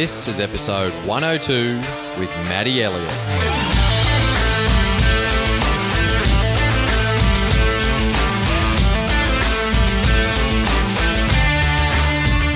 This is episode 102 with Matty Elliott.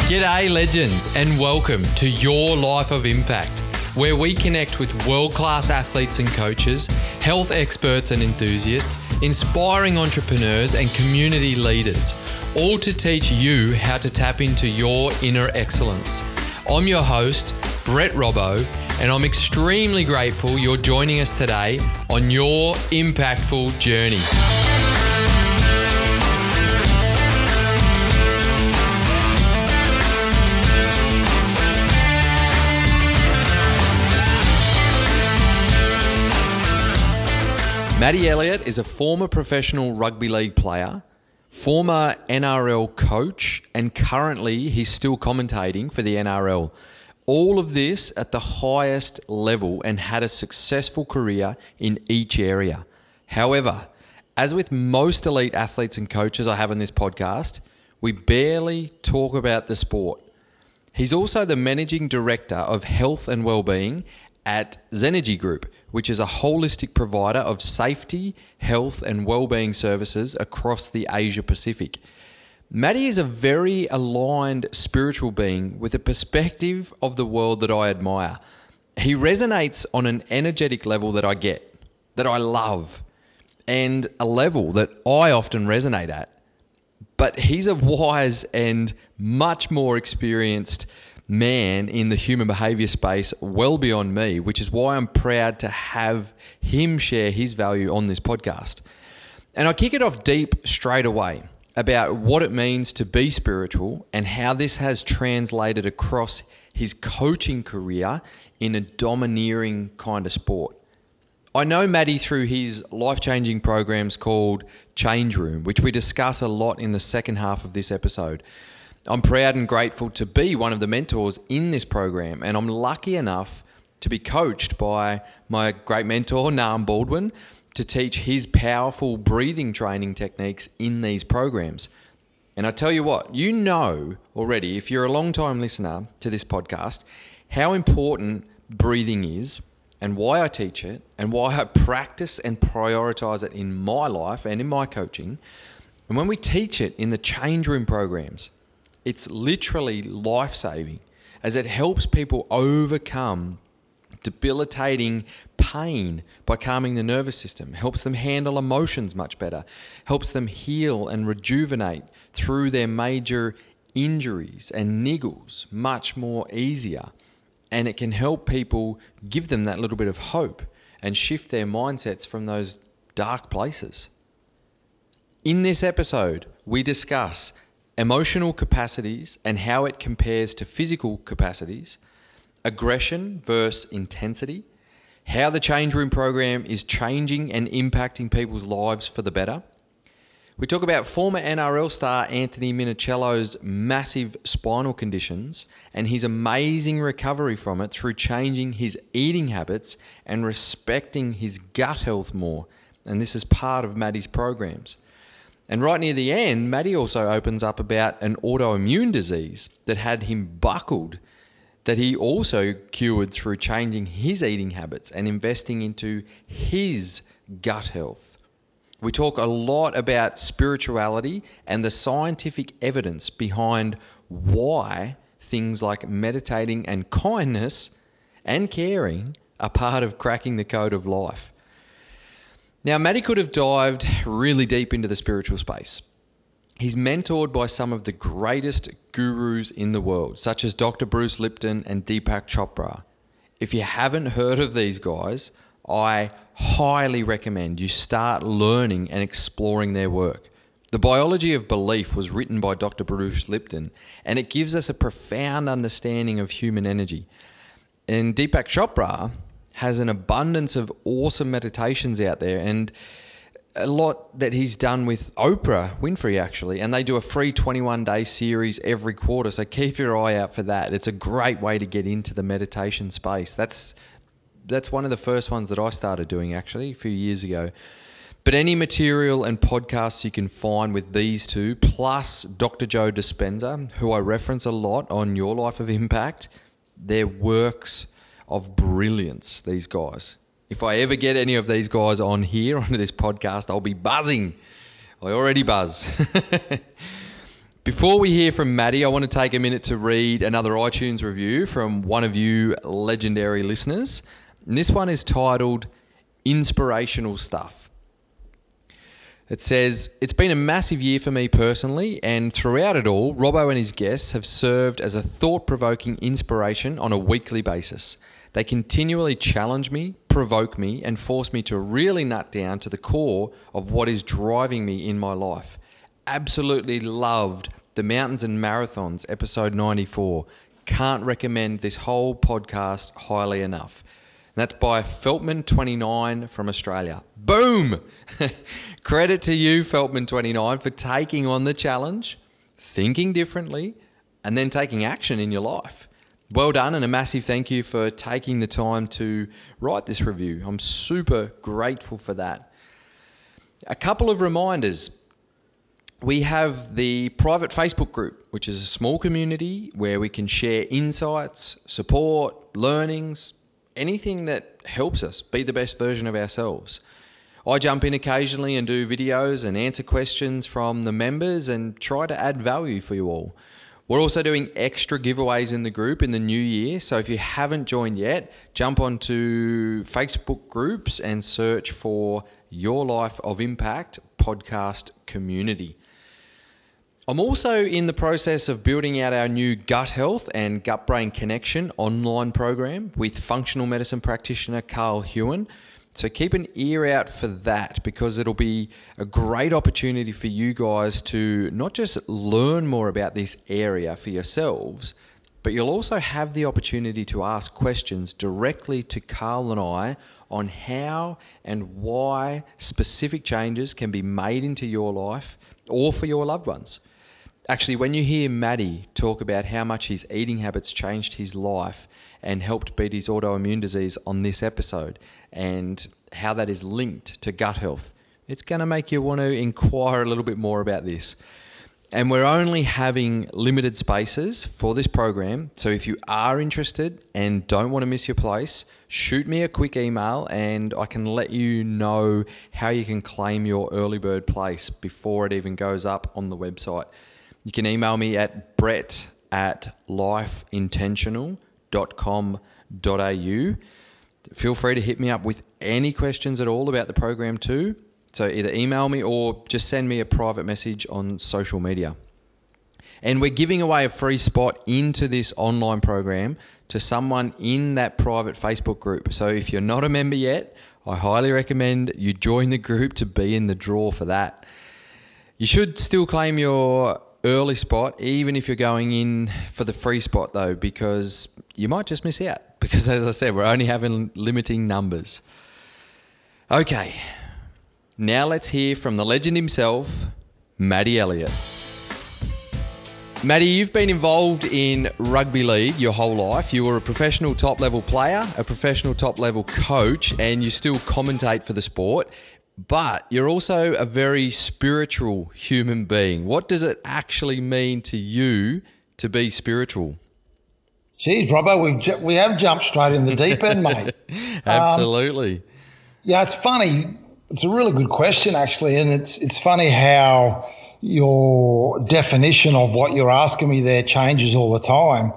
G'day, legends, and welcome to Your Life of Impact, where we connect with world class athletes and coaches, health experts and enthusiasts, inspiring entrepreneurs, and community leaders, all to teach you how to tap into your inner excellence. I'm your host, Brett Robbo, and I'm extremely grateful you're joining us today on your impactful journey. Matty Elliott is a former professional rugby league player, former NRL coach, and currently he's still commentating for the NRL. All of this at the highest level and had a successful career in each area. However, as with most elite athletes and coaches I have in this podcast, we barely talk about the sport. He's also the managing director of health and well-being at Zenergy Group, which is a holistic provider of safety, health, and well-being services across the Asia Pacific. Matty is a very aligned spiritual being with a perspective of the world that I admire. He resonates on an energetic level that I get, that I love, and a level that I often resonate at. But he's a wise and much more experienced man in the human behavior space well beyond me, which is why I'm proud to have him share his value on this podcast. And I kick it off deep straight away about what it means to be spiritual and how this has translated across his coaching career in a domineering kind of sport. I know Matty through his life changing programs called Change Room, which we discuss a lot in the second half of this episode. I'm proud and grateful to be one of the mentors in this program, and I'm lucky enough to be coached by my great mentor, Nam Baldwin, to teach his powerful breathing training techniques in these programs. And I tell you what, you know already, if you're a long time listener to this podcast, how important breathing is and why I teach it and why I practice and prioritize it in my life and in my coaching. And when we teach it in the change room programs, it's literally life saving as it helps people overcome debilitating pain by calming the nervous system, helps them handle emotions much better, helps them heal and rejuvenate through their major injuries and niggles much more easier. And it can help people give them that little bit of hope and shift their mindsets from those dark places. In this episode, we discuss emotional capacities and how it compares to physical capacities, aggression versus intensity, how the change room program is changing and impacting people's lives for the better. We talk about former NRL star Anthony Minichiello's massive spinal conditions and his amazing recovery from it through changing his eating habits and respecting his gut health more. And this is part of Matty's programs. And right near the end, Matty also opens up about an autoimmune disease that had him buckled, that he also cured through changing his eating habits and investing into his gut health. We talk a lot about spirituality and the scientific evidence behind why things like meditating and kindness and caring are part of cracking the code of life. Now, Matty could have dived really deep into the spiritual space. He's mentored by some of the greatest gurus in the world, such as Dr. Bruce Lipton and Deepak Chopra. If you haven't heard of these guys, I highly recommend you start learning and exploring their work. The Biology of Belief was written by Dr. Bruce Lipton, and it gives us a profound understanding of human energy. And Deepak Chopra has an abundance of awesome meditations out there and a lot that he's done with Oprah Winfrey actually, and they do a free 21 day series every quarter. So keep your eye out for that. It's a great way to get into the meditation space. That's that's one of the first ones that I started doing actually a few years ago. But any material and podcasts you can find with these two, plus Dr. Joe Dispenza, who I reference a lot on Your Life of Impact, They're works of brilliance, these guys. If I ever get any of these guys on here, onto this podcast, I'll be buzzing. I already buzz. Before we hear from Matty, I want to take a minute to read another iTunes review from one of you legendary listeners. And this one is titled Inspirational Stuff. It says, It's been a massive year for me personally, and throughout it all, Robbo and his guests have served as a thought provoking inspiration on a weekly basis. They continually challenge me, provoke me, and force me to really nut down to the core of what is driving me in my life. Absolutely loved the Mountains and Marathons, episode 94. Can't recommend this whole podcast highly enough. And that's by Feltman29 from Australia. Boom! Credit to you, Feltman29, for taking on the challenge, thinking differently, and then taking action in your life. Well done, and a massive thank you for taking the time to write this review. I'm super grateful for that. A couple of reminders. We have the private Facebook group, which is a small community where we can share insights, support, learnings, anything that helps us be the best version of ourselves. I jump in occasionally and do videos and answer questions from the members and try to add value for you all. We're also doing extra giveaways in the group in the new year. So if you haven't joined yet, jump onto Facebook groups and search for Your Life of Impact podcast community. I'm also in the process of building out our new gut health and gut brain connection online program with functional medicine practitioner Carl Hewen. So keep an ear out for that because it'll be a great opportunity for you guys to not just learn more about this area for yourselves, but you'll also have the opportunity to ask questions directly to Carl and I on how and why specific changes can be made into your life or for your loved ones. Actually, when you hear Matty talk about how much his eating habits changed his life and helped beat his autoimmune disease on this episode, and how that is linked to gut health, it's going to make you want to inquire a little bit more about this. And we're only having limited spaces for this program. So if you are interested and don't want to miss your place, shoot me a quick email and I can let you know how you can claim your early bird place before it even goes up on the website. You can email me at brett at lifeintentional.com.au. Feel free to hit me up with any questions at all about the program too. So either email me or just send me a private message on social media. And we're giving away a free spot into this online program to someone in that private Facebook group. So if you're not a member yet, I highly recommend you join the group to be in the draw for that. You should still claim your early spot, even if you're going in for the free spot, though, because you might just miss out. Because, as I said, we're only having limiting numbers. Okay, now let's hear from the legend himself, Matty Elliott. Matty, you've been involved in rugby league your whole life. You were a professional top level player, a professional top level coach, and you still commentate for the sport but you're also a very spiritual human being. What does it actually mean to you to be spiritual? Geez, Robbo, we ju- we have jumped straight in the deep end, mate. Absolutely. Um, yeah, it's funny. It's a really good question, actually, and it's it's funny how your definition of what you're asking me there changes all the time.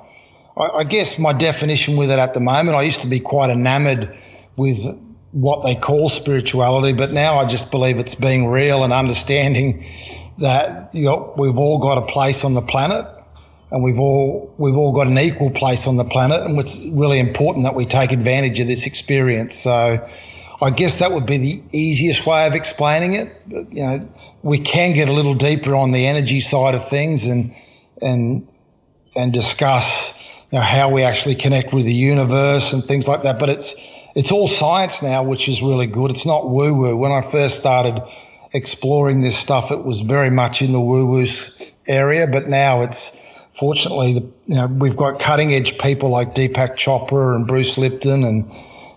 I, I guess my definition with it at the moment, I used to be quite enamored with what they call spirituality, but now I just believe it's being real and understanding that you know, we've all got a place on the planet and we've all we've all got an equal place on the planet and it's really important that we take advantage of this experience. So I guess that would be the easiest way of explaining it. But, you know, we can get a little deeper on the energy side of things and and and discuss you know, how we actually connect with the universe and things like that. But it's it's all science now, which is really good. It's not woo woo. When I first started exploring this stuff, it was very much in the woo woo area, but now it's fortunately, the, you know, we've got cutting edge people like Deepak Chopra and Bruce Lipton and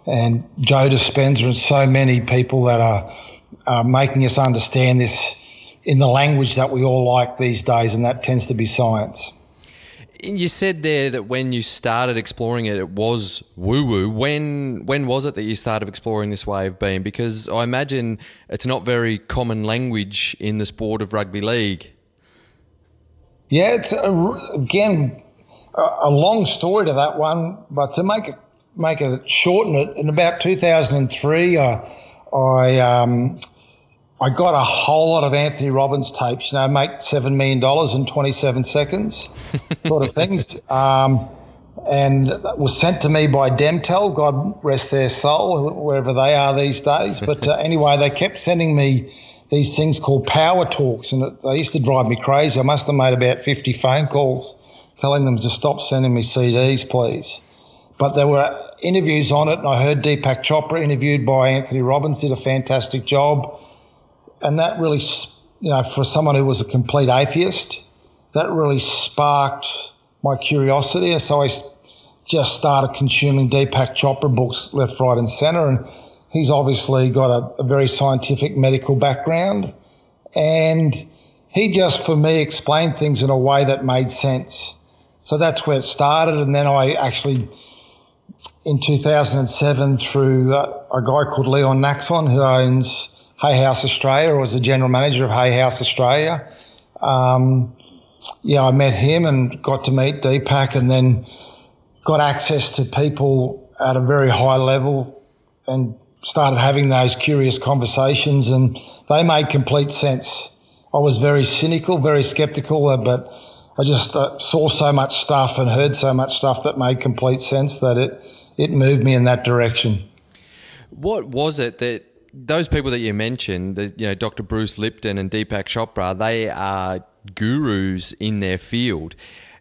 and Joe Dispenza and so many people that are, are making us understand this in the language that we all like these days, and that tends to be science. You said there that when you started exploring it, it was woo woo. When when was it that you started exploring this way of being? Because I imagine it's not very common language in the sport of rugby league. Yeah, it's a, again a, long story to that one, but to make it make it shorten it, in about 2003, I I um, I got a whole lot of Anthony Robbins tapes, you know, make $7 million in 27 seconds sort of things. Um, and was sent to me by Demtel, God rest their soul, wherever they are these days. But uh, anyway, they kept sending me these things called power talks, and they used to drive me crazy. I must have made about 50 phone calls telling them to stop sending me CDs, please. But there were interviews on it, and I heard Deepak Chopra interviewed by Anthony Robbins, did a fantastic job and that really, you know, for someone who was a complete atheist, that really sparked my curiosity. And so I just started consuming Deepak Chopra books left, right, and center. And he's obviously got a, a very scientific medical background. And he just, for me, explained things in a way that made sense. So that's where it started. And then I actually, in 2007, through uh, a guy called Leon Nacson, who owns Hay House Australia, or was the general manager of Hay House Australia. Um, yeah, I met him and got to meet Deepak, and then got access to people at a very high level, and started having those curious conversations, and they made complete sense. I was very cynical, very skeptical, uh, but I just uh, saw so much stuff and heard so much stuff that made complete sense that it it moved me in that direction. What was it that those people that you mentioned, the, you know, Dr. Bruce Lipton and Deepak Chopra, they are gurus in their field.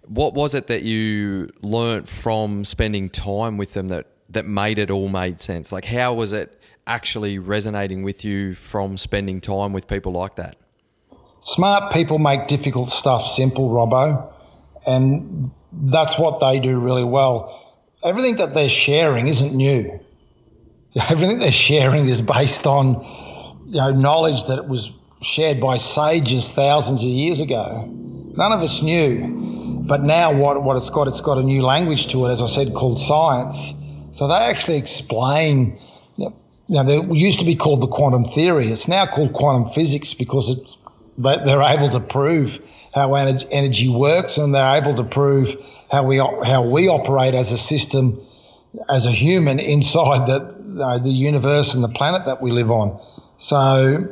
What was it that you learnt from spending time with them that, that made it all made sense? Like, how was it actually resonating with you from spending time with people like that? Smart people make difficult stuff simple, Robbo, and that's what they do really well. Everything that they're sharing isn't new everything they're sharing is based on you know knowledge that was shared by sages thousands of years ago. None of us knew, but now what what it's got it's got a new language to it, as I said, called science. So they actually explain. You know, they used to be called the quantum theory. It's now called quantum physics because it's they're able to prove how energy works, and they're able to prove how we how we operate as a system, as a human inside the uh, the universe and the planet that we live on. So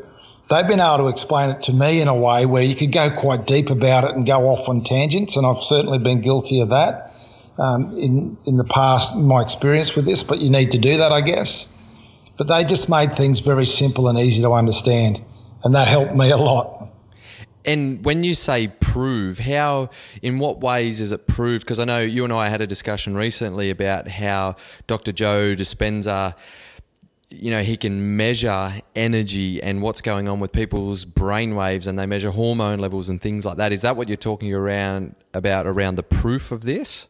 they've been able to explain it to me in a way where you could go quite deep about it and go off on tangents, and I've certainly been guilty of that um, in in the past, my experience with this. But you need to do that, I guess. But they just made things very simple and easy to understand, and that helped me a lot. And when you say prove, how, in what ways is it proved? Because I know you and I had a discussion recently about how Dr. Joe Dispenza, you know, he can measure energy and what's going on with people's brain waves and they measure hormone levels and things like that. Is that what you're talking around about around the proof of this?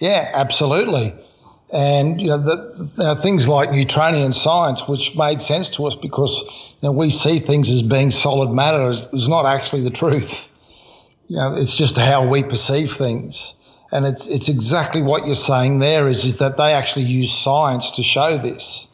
Yeah, absolutely. And you know, the, things like Newtonian science, which made sense to us because you know, we see things as being solid matter, is, not actually the truth. You know, it's just how we perceive things. And it's it's exactly what you're saying there is is that they actually use science to show this.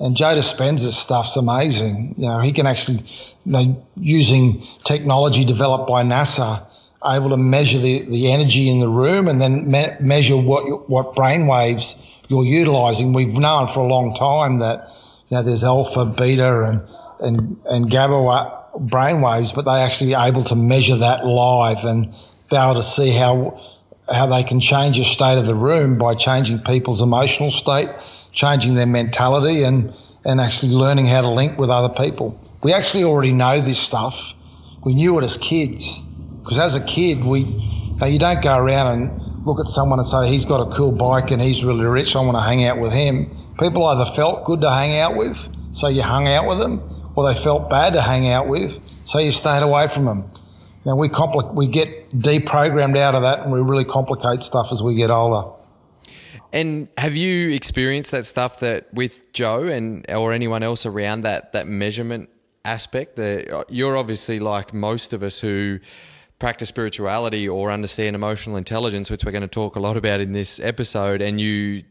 And Joe Dispenza's stuff's amazing. You know, he can actually, you know, using technology developed by NASA, able to measure the, the energy in the room and then me- measure what what brain waves you're utilizing. We've known for a long time that you know there's alpha, beta, and and and gamma brainwaves, but they actually able to measure that live and be able to see how how they can change the state of the room by changing people's emotional state, changing their mentality, and and actually learning how to link with other people. We actually already know this stuff. We knew it as kids because as a kid, we you don't go around and look at someone and say he's got a cool bike and he's really rich. I want to hang out with him. People either felt good to hang out with, so you hung out with them, or they felt bad to hang out with, so you stayed away from them. Now we compli- we get deprogrammed out of that, and we really complicate stuff as we get older. And have you experienced that stuff that with Joe and or anyone else around that that measurement aspect? That you're obviously like most of us who practice spirituality or understand emotional intelligence, which we're going to talk a lot about in this episode, and you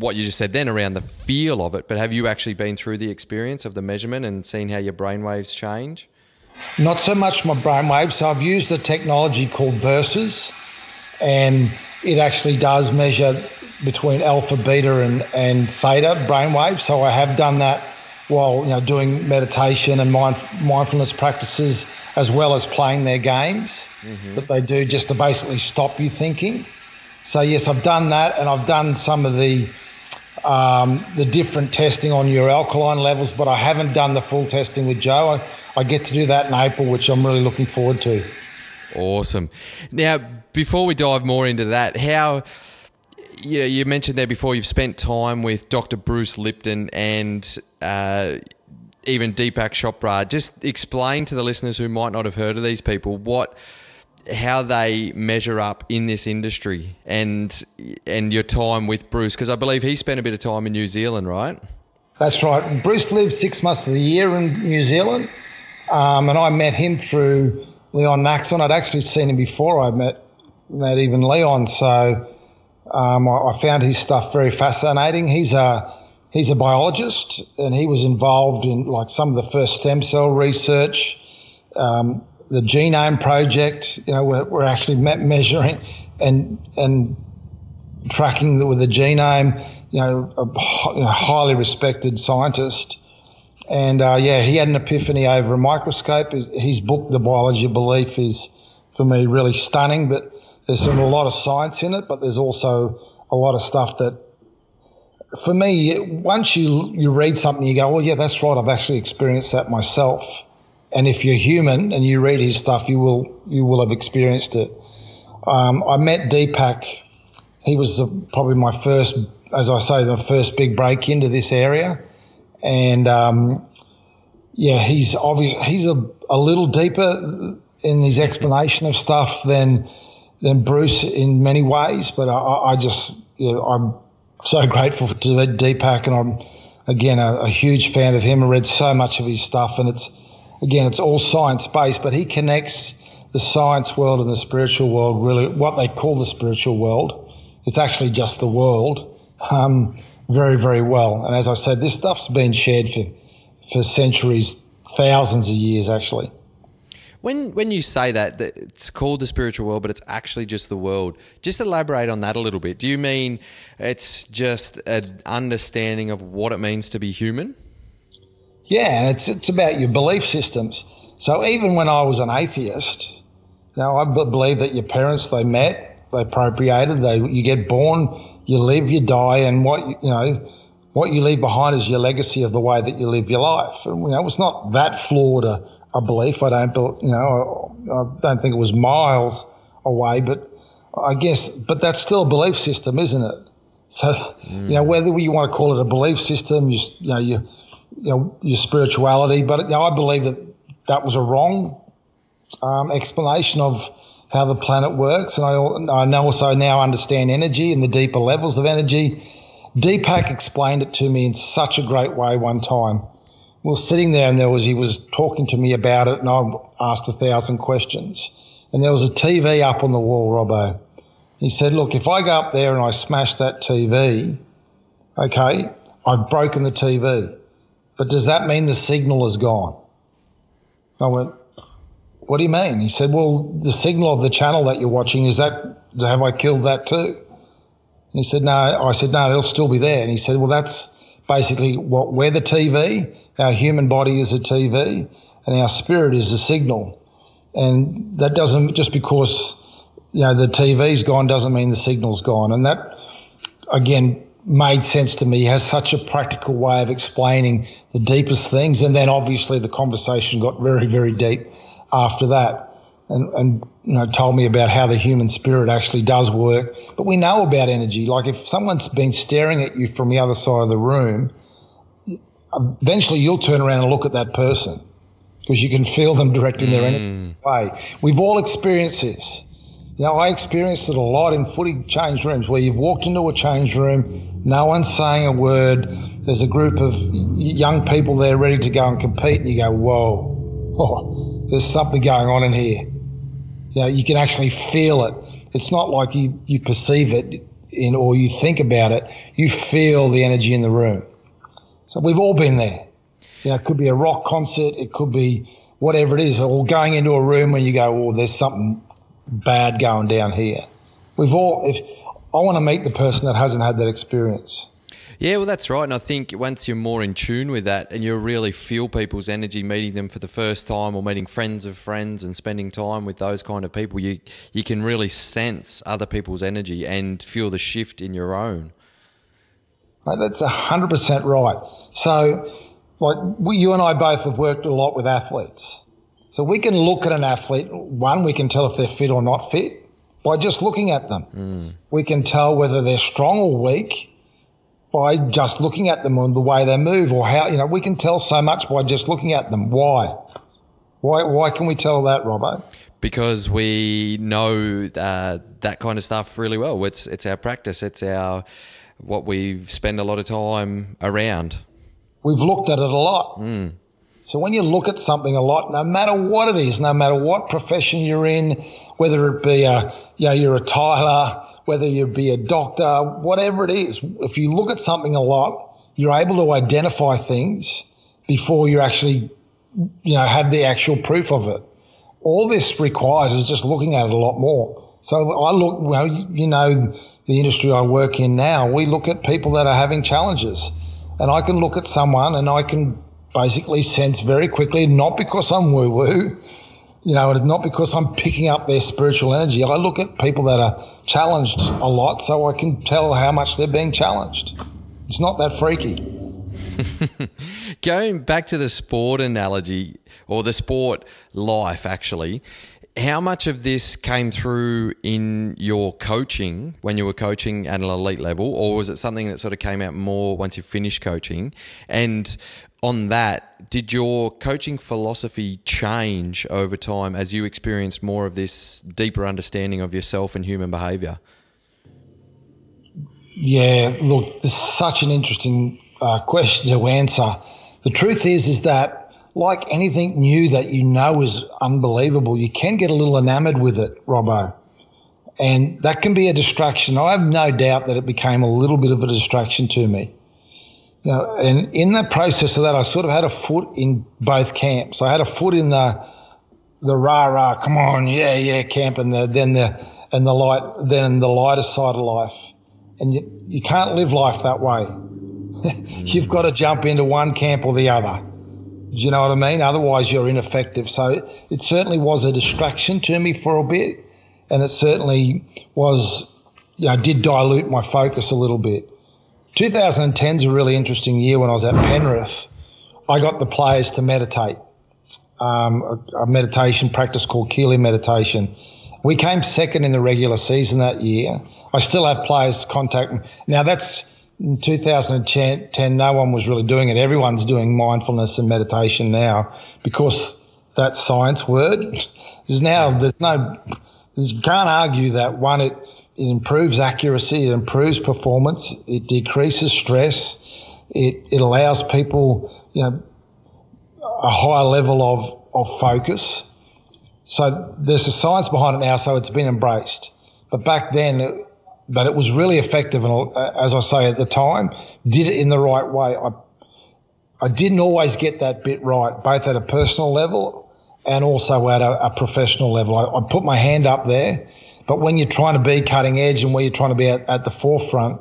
what you just said then around the feel of it, but have you actually been through the experience of the measurement and seen how your brainwaves change? Not so much my brainwaves. So I've used a technology called Burses, and it actually does measure between alpha, beta, and, and theta brainwaves. So I have done that while you know doing meditation and mind, mindfulness practices as well as playing their games mm-hmm. that they do just to basically stop you thinking. So yes, I've done that, and I've done some of the um, the different testing on your alkaline levels, but I haven't done the full testing with Joe. I, I get to do that in April, which I'm really looking forward to. Awesome. Now, before we dive more into that, how yeah, you mentioned there before you've spent time with Dr. Bruce Lipton and uh, even Deepak Chopra. Just explain to the listeners who might not have heard of these people what how they measure up in this industry and and your time with Bruce because I believe he spent a bit of time in New Zealand, right? That's right. Bruce lived six months of the year in New Zealand, um, and I met him through Leon Nacson. I'd actually seen him before I met met even Leon, so um, I, I, found his stuff very fascinating. He's a he's a biologist, and he was involved in like some of the first stem cell research, um, the genome project. You know, we're, we're actually measuring and and tracking the, with the genome. You know, a, highly respected scientist. And uh, yeah, he had an epiphany over a microscope. His, his book, The Biology of Belief, is for me really stunning. But there's some, a lot of science in it, but there's also a lot of stuff that, for me, once you you read something, you go, well, yeah, that's right. I've actually experienced that myself. And if you're human and you read his stuff, you will you will have experienced it. Um, I met Deepak. He was the, probably my first, as I say, the first big break into this area, and um, yeah, he's obvious. He's a, a little deeper in his explanation of stuff than than Bruce in many ways, but I, I just, know, I'm so grateful to Deepak, and I'm again a, a, huge fan of him. I read so much of his stuff, and it's again it's all science based, but he connects the science world and the spiritual world really what they call the spiritual world. It's actually just the world, um, very very well. And as I said, this stuff's been shared for for centuries, thousands of years actually. When when you say that, that it's called the spiritual world, but it's actually just the world. Just elaborate on that a little bit. Do you mean it's just an understanding of what it means to be human? Yeah, and it's it's about your belief systems. So even when I was an atheist, you know, I believe that your parents they met, they procreated, they you get born, you live, you die, and what you know what you leave behind is your legacy of the way that you live your life. And, you know, it's not that flawed a, a belief. I don't, you know, I don't think it was miles away, but I guess, but that's still a belief system, isn't it? So, mm. you know, whether you want to call it a belief system, you, you know, your, you know, your spirituality, but you know, I believe that that was a wrong um, explanation of how the planet works, and I, I also now understand energy and the deeper levels of energy. Deepak explained it to me in such a great way one time we were sitting there and there was he was talking to me about it and I asked a thousand questions. And there was a TV up on the wall, Robbo. He said, Look, if I go up there and I smash that TV, okay, I've broken the TV. But does that mean the signal is gone? I went, What do you mean? He said, Well, the signal of the channel that you're watching, is that, have I killed that too? And he said, No. I said, No, it'll still be there. And he said, Well, that's basically what we're the TV our human body is a TV and our spirit is a signal. And that doesn't, just because, you know, the TV's gone doesn't mean the signal's gone. And that, again, made sense to me. He has such a practical way of explaining the deepest things. And then obviously the conversation got very, very deep after that. And, and you know, told me about how the human spirit actually does work. But we know about energy. Like if someone's been staring at you from the other side of the room, eventually you'll turn around and look at that person because you can feel them directing mm. their energy way. We've all experienced this. You know, I experienced it a lot in footy change rooms where you've walked into a change room, no one's saying a word. There's a group of young people there ready to go and compete, and you go, whoa, oh, there's something going on in here. You know, you can actually feel it. It's not like you, you perceive it in or you think about it. You feel the energy in the room. So we've all been there. You know, it could be a rock concert, it could be whatever it is, or going into a room when you go, oh, there's something bad going down here. We've all, if I want to meet the person that hasn't had that experience. Yeah, well, that's right. And I think once you're more in tune with that and you really feel people's energy, meeting them for the first time or meeting friends of friends and spending time with those kind of people, you, you can really sense other people's energy and feel the shift in your own. That's 100% right. So, like, you and I both have worked a lot with athletes. So we can look at an athlete, one, we can tell if they're fit or not fit by just looking at them. Mm. We can tell whether they're strong or weak by just looking at them and the way they move or how, you know, we can tell so much by just looking at them. Why? Why, why can we tell that, Robbo? Because we know uh, that kind of stuff really well. It's, it's our practice. It's our, what we spend a lot of time around. We've looked at it a lot. Mm. So when you look at something a lot, no matter what it is, no matter what profession you're in, whether it be a, you know, you're a tiler, whether you be a doctor, whatever it is, if you look at something a lot, you're able to identify things before you actually, you know, have the actual proof of it. All this requires is just looking at it a lot more. So I look, well, you know, the industry I work in now, we look at people that are having challenges. And I can look at someone and I can basically sense very quickly, not because I'm woo woo, you know, it's not because I'm picking up their spiritual energy. I look at people that are challenged a lot so I can tell how much they're being challenged. It's not that freaky. Going back to the sport analogy or the sport life, actually, how much of this came through in your coaching when you were coaching at an elite level, or was it something that sort of came out more once you finished coaching? And on that, did your coaching philosophy change over time as you experienced more of this deeper understanding of yourself and human behavior? Yeah, look, is such an interesting uh, question to answer. The truth is, is that like anything new that you know is unbelievable, you can get a little enamored with it, Robbo. And that can be a distraction. I have no doubt that it became a little bit of a distraction to me. Know, and in the process of that, I sort of had a foot in both camps. I had a foot in the the rah rah, come on, yeah, yeah, camp, and the, then the and the light, then the lighter side of life. And you, you can't live life that way. You've got to jump into one camp or the other. Do you know what I mean? Otherwise, you're ineffective. So it certainly was a distraction to me for a bit, and it certainly was, you know, did dilute my focus a little bit. 2010 is a really interesting year when I was at Penrith. I got the players to meditate, um, a, a, meditation practice called Keely Meditation. We came second in the regular season that year. I still have players contact me. Now, that's in 2010, no one was really doing it. Everyone's doing mindfulness and meditation now because that science word is now, there's no, you can't argue that one, it, it improves accuracy, it improves performance, it decreases stress, it, it allows people, you know, a higher level of, of focus. So there's a science behind it now, so it's been embraced. But back then, it, but it was really effective, and uh, as I say at the time, did it in the right way. I I didn't always get that bit right, both at a personal level and also at a, a professional level. I, I put my hand up there but when you're trying to be cutting edge and when you're trying to be at, at the forefront,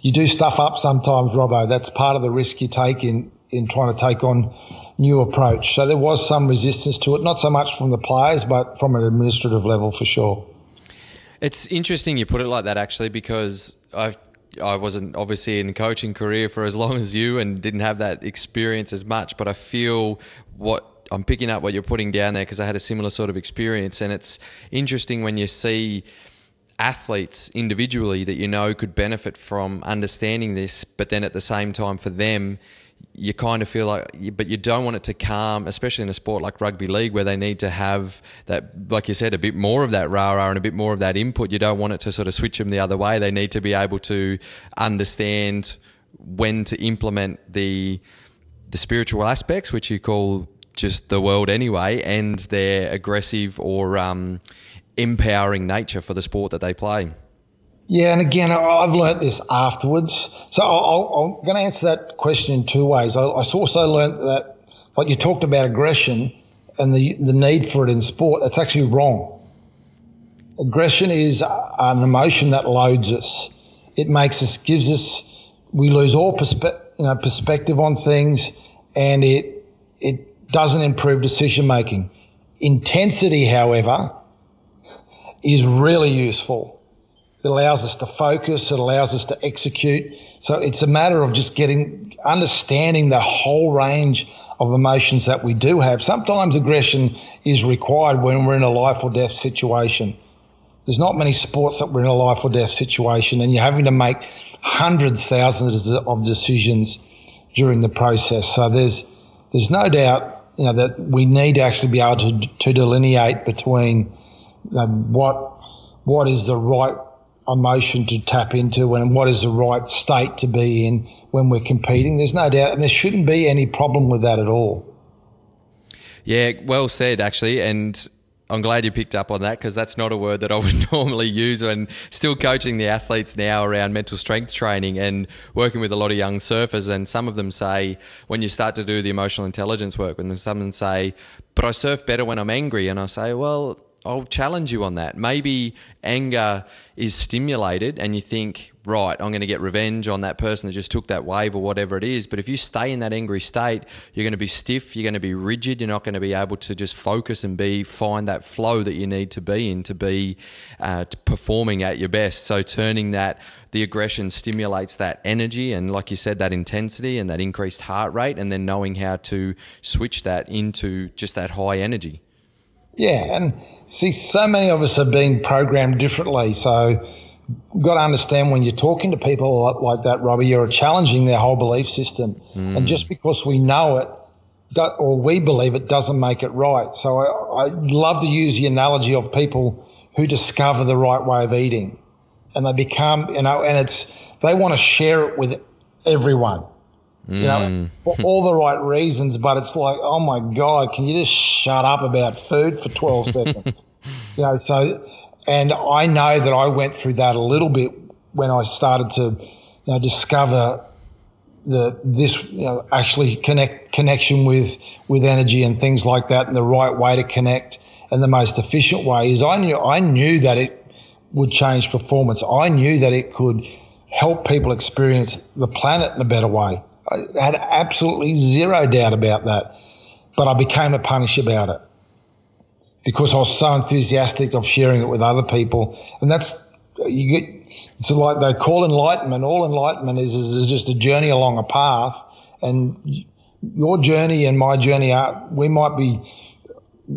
you do stuff up sometimes, Robbo. That's part of the risk you take in, in trying to take on new approach. So there was some resistance to it, not so much from the players, but from an administrative level for sure. It's interesting you put it like that, actually, because I've I wasn't obviously in coaching career for as long as you and didn't have that experience as much, but I feel what I'm picking up what you're putting down there because I had a similar sort of experience, and it's interesting when you see athletes individually that you know could benefit from understanding this, but then at the same time for them, you kind of feel like, but you don't want it to calm, especially in a sport like rugby league where they need to have that, like you said, a bit more of that rah rah and a bit more of that input. You don't want it to sort of switch them the other way. They need to be able to understand when to implement the the spiritual aspects, which you call just the world anyway, and their aggressive or um, empowering nature for the sport that they play. Yeah, and again, I've learnt this afterwards. So i am going to answer that question in two ways. I, I also learnt that, like you talked about aggression and the the need for it in sport. That's actually wrong. Aggression is an emotion that loads us. It makes us, gives us, we lose all perspe- you know, perspective on things, and it it doesn't improve decision making. Intensity, however, is really useful it allows us to focus. It allows us to execute. So it's a matter of just getting, understanding the whole range of emotions that we do have. Sometimes aggression is required when we're in a life or death situation. There's not many sports that we're in a life or death situation, and you're having to make hundreds, thousands of decisions during the process. So there's there's no doubt, you know, that we need to actually be able to, to delineate between um, what what is the right emotion to tap into and what is the right state to be in when we're competing. There's no doubt, and there shouldn't be any problem with that at all. Yeah, well said, actually. And I'm glad you picked up on that because that's not a word that I would normally use. And still coaching the athletes now around mental strength training and working with a lot of young surfers. And some of them say, when you start to do the emotional intelligence work, when some of them say, but I surf better when I'm angry. And I say, well, I'll challenge you on that. Maybe anger is stimulated and you think, right, I'm going to get revenge on that person that just took that wave or whatever it is. But if you stay in that angry state, you're going to be stiff, you're going to be rigid, you're not going to be able to just focus and be find that flow that you need to be in to be uh, performing at your best. So turning that the aggression stimulates that energy and like you said that intensity and that increased heart rate and then knowing how to switch that into just that high energy. Yeah, and see, so many of us are being programmed differently. So, got to understand when you're talking to people like that, Robbie, you're challenging their whole belief system. Mm. And just because we know it or we believe it doesn't make it right. So, I, I love to use the analogy of people who discover the right way of eating and they become, you know, and it's, they want to share it with everyone you know, mm. for all the right reasons. But it's like, oh my God, can you just shut up about food for 12 seconds? You know, so, and I know that I went through that a little bit when I started to, you know, discover the this you know actually connect connection with with energy and things like that and the right way to connect and the most efficient way is I knew I knew that it would change performance. I knew that it could help people experience the planet in a better way. I had absolutely zero doubt about that. But I became a punish about it because I was so enthusiastic of sharing it with other people. And that's, you get, it's like they call enlightenment. All enlightenment is, is, is just a journey along a path. And your journey and my journey are, we might be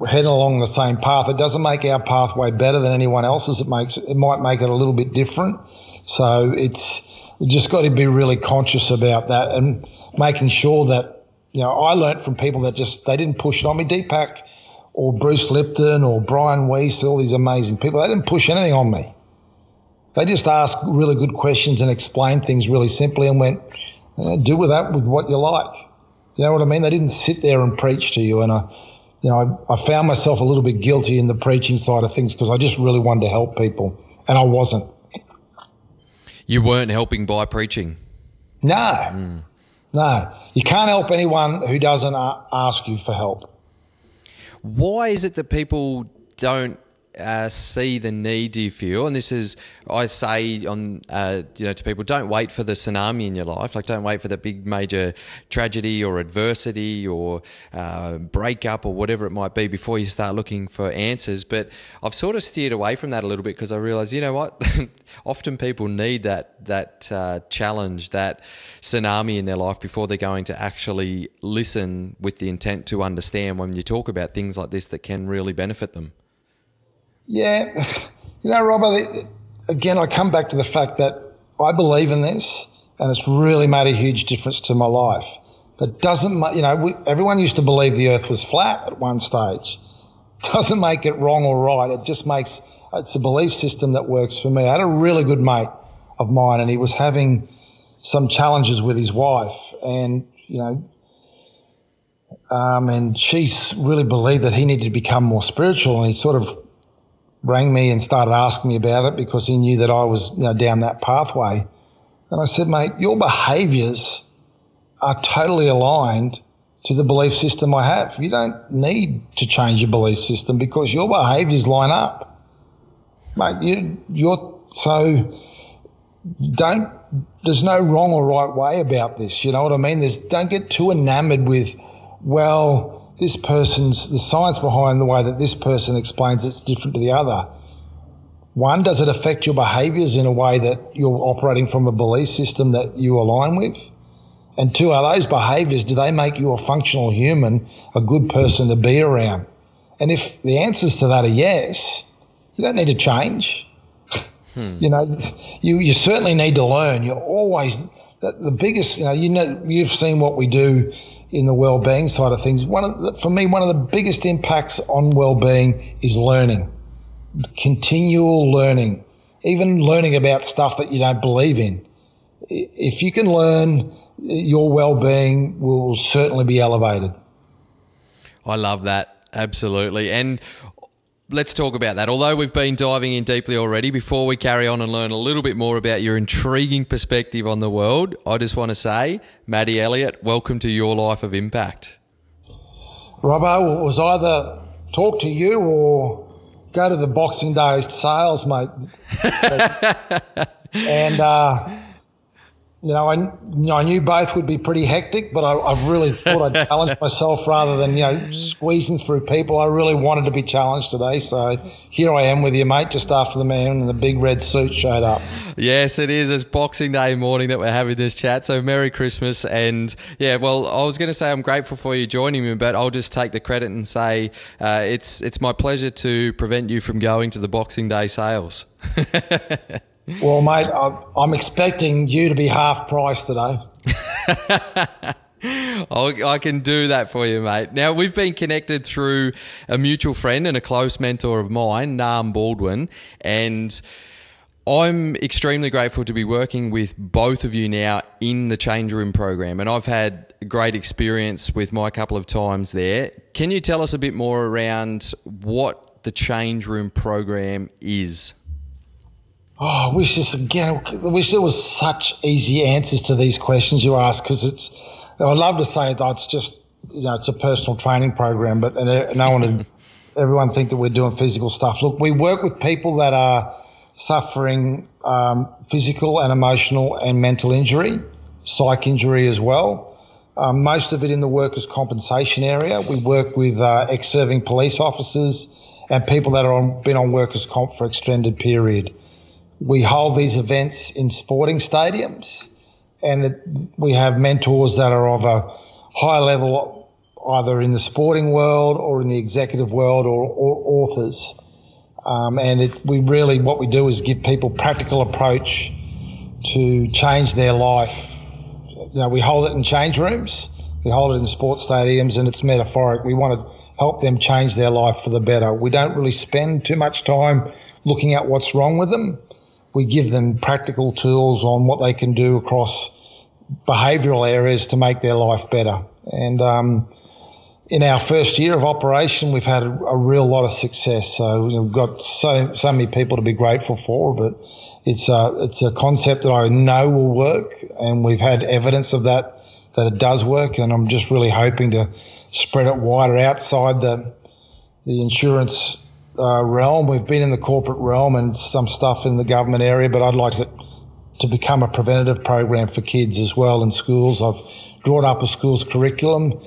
heading along the same path. It doesn't make our pathway better than anyone else's. It makes, it might make it a little bit different. So it's, we just got to be really conscious about that and making sure that you know I learnt from people that just they didn't push it on me. Deepak or Bruce Lipton or Brian Weiss, all these amazing people, they didn't push anything on me. They just asked really good questions and explained things really simply and went, do with that with what you like. You know what I mean? They didn't sit there and preach to you. And I, you know, I, I found myself a little bit guilty in the preaching side of things because I just really wanted to help people, and I wasn't. You weren't helping by preaching. No, mm. no. You can't help anyone who doesn't ask you for help. Why is it that people don't uh, see the need do you feel? And this is i say on uh, you know to people don't wait for the tsunami in your life. Like don't wait for the big major tragedy or adversity or uh, breakup or whatever it might be before you start looking for answers. But i've sort of steered away from that a little bit because i realize you know what? Often people need that that uh, challenge that tsunami in their life before they're going to actually listen with the intent to understand when you talk about things like this that can really benefit them yeah, you know, Robert. Again, I come back to the fact that I believe in this, and it's really made a huge difference to my life. But doesn't you know? We, everyone used to believe the Earth was flat at one stage. Doesn't make it wrong or right. It just makes it's a belief system that works for me. I had a really good mate of mine, and he was having some challenges with his wife, and you know, um, and she's really believed that he needed to become more spiritual, and he sort of rang me and started asking me about it because he knew that I was you know, down that pathway. And I said, mate, your behaviours are totally aligned to the belief system I have. You don't need to change your belief system because your behaviours line up, mate. You, you're so don't. There's no wrong or right way about this. You know what I mean? There's don't get too enamored with, well, this person's the science behind the way that this person explains it's different to the other. One, does it affect your behaviours in a way that you're operating from a belief system that you align with? And two, are those behaviours, do they make you a functional human, a good person to be around? And if the answers to that are yes, you don't need to change. Hmm. You know, you, you certainly need to learn. You're always the, the biggest, you know, you know, you've seen what we do in the well-being side of things. One of the, for me, one of the biggest impacts on well-being is learning, continual learning, even learning about stuff that you don't believe in. If you can learn, your well-being will certainly be elevated. I love that. Absolutely. And let's talk about that. Although we've been diving in deeply already, before we carry on and learn a little bit more about your intriguing perspective on the world, I just want to say, Matty Elliott, welcome to your life of impact. Robbo, it was either talk to you or go to the Boxing Day sales, mate. and uh, you know, I, you know, I knew both would be pretty hectic, but I, have really thought I'd challenge myself rather than, you know, squeezing through people. I really wanted to be challenged today. So here I am with you, mate, just after the man in the big red suit showed up. Yes, it is. It's Boxing Day morning that we're having this chat. So Merry Christmas. And yeah, well, I was going to say I'm grateful for you joining me, but I'll just take the credit and say uh, it's, it's my pleasure to prevent you from going to the Boxing Day sales. Well, mate, I'm expecting you to be half price today. I can do that for you, mate. Now, we've been connected through a mutual friend and a close mentor of mine, Nam Baldwin, and I'm extremely grateful to be working with both of you now in the Change Room program, and I've had great experience with my couple of times there. Can you tell us a bit more around what the Change Room program is? Oh, I wish this again. I wish there was such easy answers to these questions you ask because it's. I'd love to say that it's just you know it's a personal training program, but no one, everyone think that we're doing physical stuff. Look, we work with people that are suffering um, physical and emotional and mental injury, psych injury as well. Um, most of it in the workers' compensation area. We work with uh, ex-serving police officers and people that are on, been on workers' comp for extended period we hold these events in sporting stadiums, and it, we have mentors that are of a high level, either in the sporting world or in the executive world or, or authors. Um, and it, we really, what we do is give people practical approach to change their life. You know, we hold it in change rooms, we hold it in sports stadiums, and it's metaphoric. We want to help them change their life for the better. We don't really spend too much time looking at what's wrong with them we give them practical tools on what they can do across behavioural areas to make their life better. And um, in our first year of operation, we've had a, a real lot of success. So we've got so so many people to be grateful for, but it's a it's a concept that I know will work, and we've had evidence of that that it does work. And I'm just really hoping to spread it wider outside the the insurance uh, realm. We've been in the corporate realm and some stuff in the government area, but I'd like it to become a preventative program for kids as well in schools. I've drawn up a school's curriculum.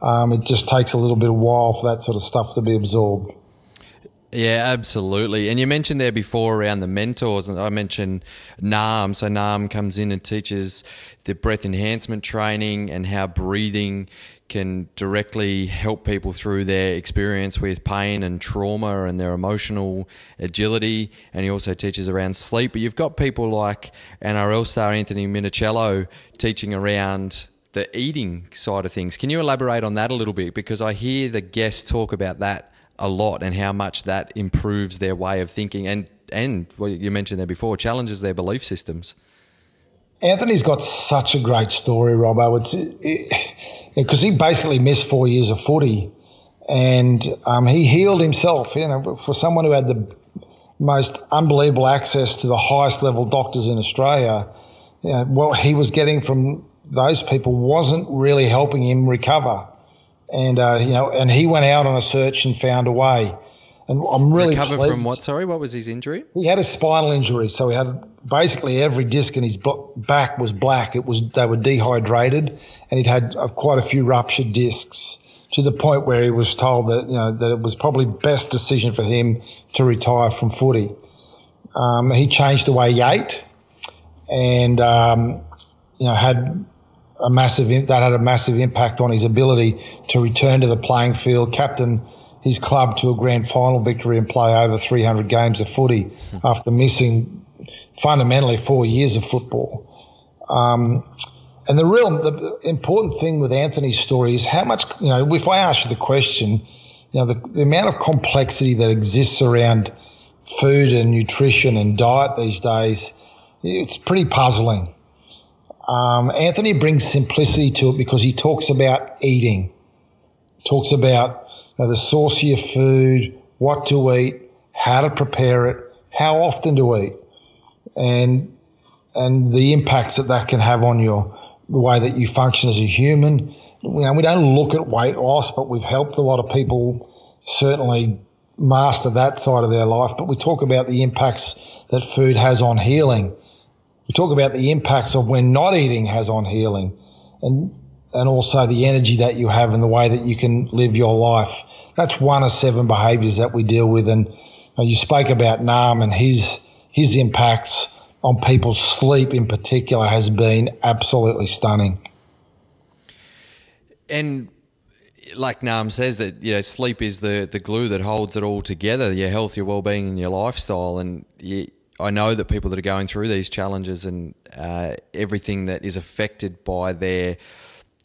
Um, it just takes a little bit of while for that sort of stuff to be absorbed. Yeah, absolutely. And you mentioned there before around the mentors, and I mentioned NAM. So NAM comes in and teaches the breath enhancement training and how breathing can directly help people through their experience with pain and trauma and their emotional agility. And he also teaches around sleep. But you've got people like NRL star Anthony Minichiello teaching around the eating side of things. Can you elaborate on that a little bit? Because I hear the guests talk about that a lot and how much that improves their way of thinking and and what you mentioned there before challenges their belief systems. Anthony's got such a great story, Robbo. It's because he basically missed four years of footy, and um, he healed himself. You know, for someone who had the most unbelievable access to the highest level doctors in Australia, you know, what he was getting from those people wasn't really helping him recover. And uh, you know, and he went out on a search and found a way. And I'm really recover pleased. from what? Sorry, what was his injury? He had a spinal injury, so he had basically every disc in his back was black. It was they were dehydrated, and he'd had uh, quite a few ruptured discs to the point where he was told that you know that it was probably best decision for him to retire from footy. Um, he changed the way he ate, and um, you know had a massive that had a massive impact on his ability to return to the playing field, captain his club to a grand final victory and play over 300 games of footy after missing fundamentally four years of football. Um, and the real the important thing with Anthony's story is how much you know. If I ask you the question, you know the, the amount of complexity that exists around food and nutrition and diet these days, it's pretty puzzling. Um, Anthony brings simplicity to it because he talks about eating, talks about the source of your food, what to eat, how to prepare it, how often to eat, and and the impacts that that can have on your the way that you function as a human. You know, we don't look at weight loss, but we've helped a lot of people certainly master that side of their life. But we talk about the impacts that food has on healing. We talk about the impacts of when not eating has on healing, and and also the energy that you have and the way that you can live your life. That's one of seven behaviours that we deal with. And you spoke about Nam and his his impacts on people's sleep in particular has been absolutely stunning. And like Nam says that you know sleep is the the glue that holds it all together your health your well-being and your lifestyle and you, I know that people that are going through these challenges and uh, everything that is affected by their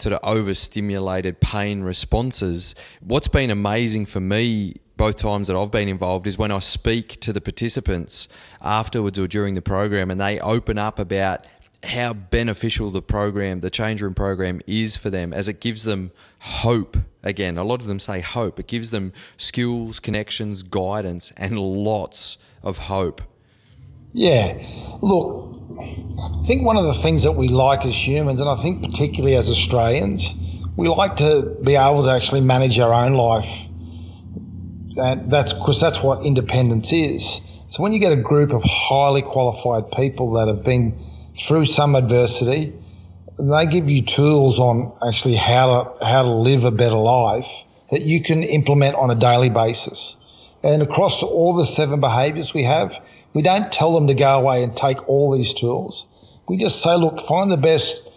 sort of overstimulated pain responses what's been amazing for me both times that I've been involved is when I speak to the participants afterwards or during the program and they open up about how beneficial the program, the change room program is for them as it gives them hope. Again, a lot of them say hope. It gives them skills, connections, guidance, and lots of hope. Yeah. Look, I think one of the things that we like as humans, and I think particularly as Australians, we like to be able to actually manage our own life And that's because that's what independence is. So when you get a group of highly qualified people that have been through some adversity, they give you tools on actually how to how to live a better life that you can implement on a daily basis. And across all the seven behaviors we have, we don't tell them to go away and take all these tools. We just say, look, find the best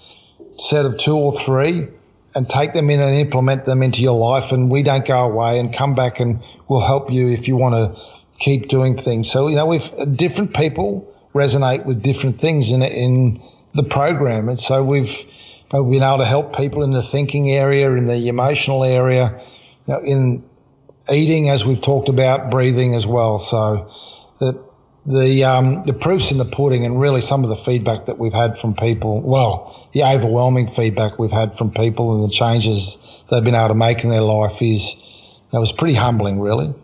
set of two or three and take them in and implement them into your life. And we don't go away and come back and we'll help you if you want to keep doing things. So, you know, we've different people resonate with different things in, in the program. And so we've uh, been able to help people in the thinking area, in the emotional area, you know, in eating, as we've talked about, breathing as well. So the um, the proofs in the pudding, and really some of the feedback that we've had from people. Well, the overwhelming feedback we've had from people and the changes they've been able to make in their life is that was pretty humbling, really.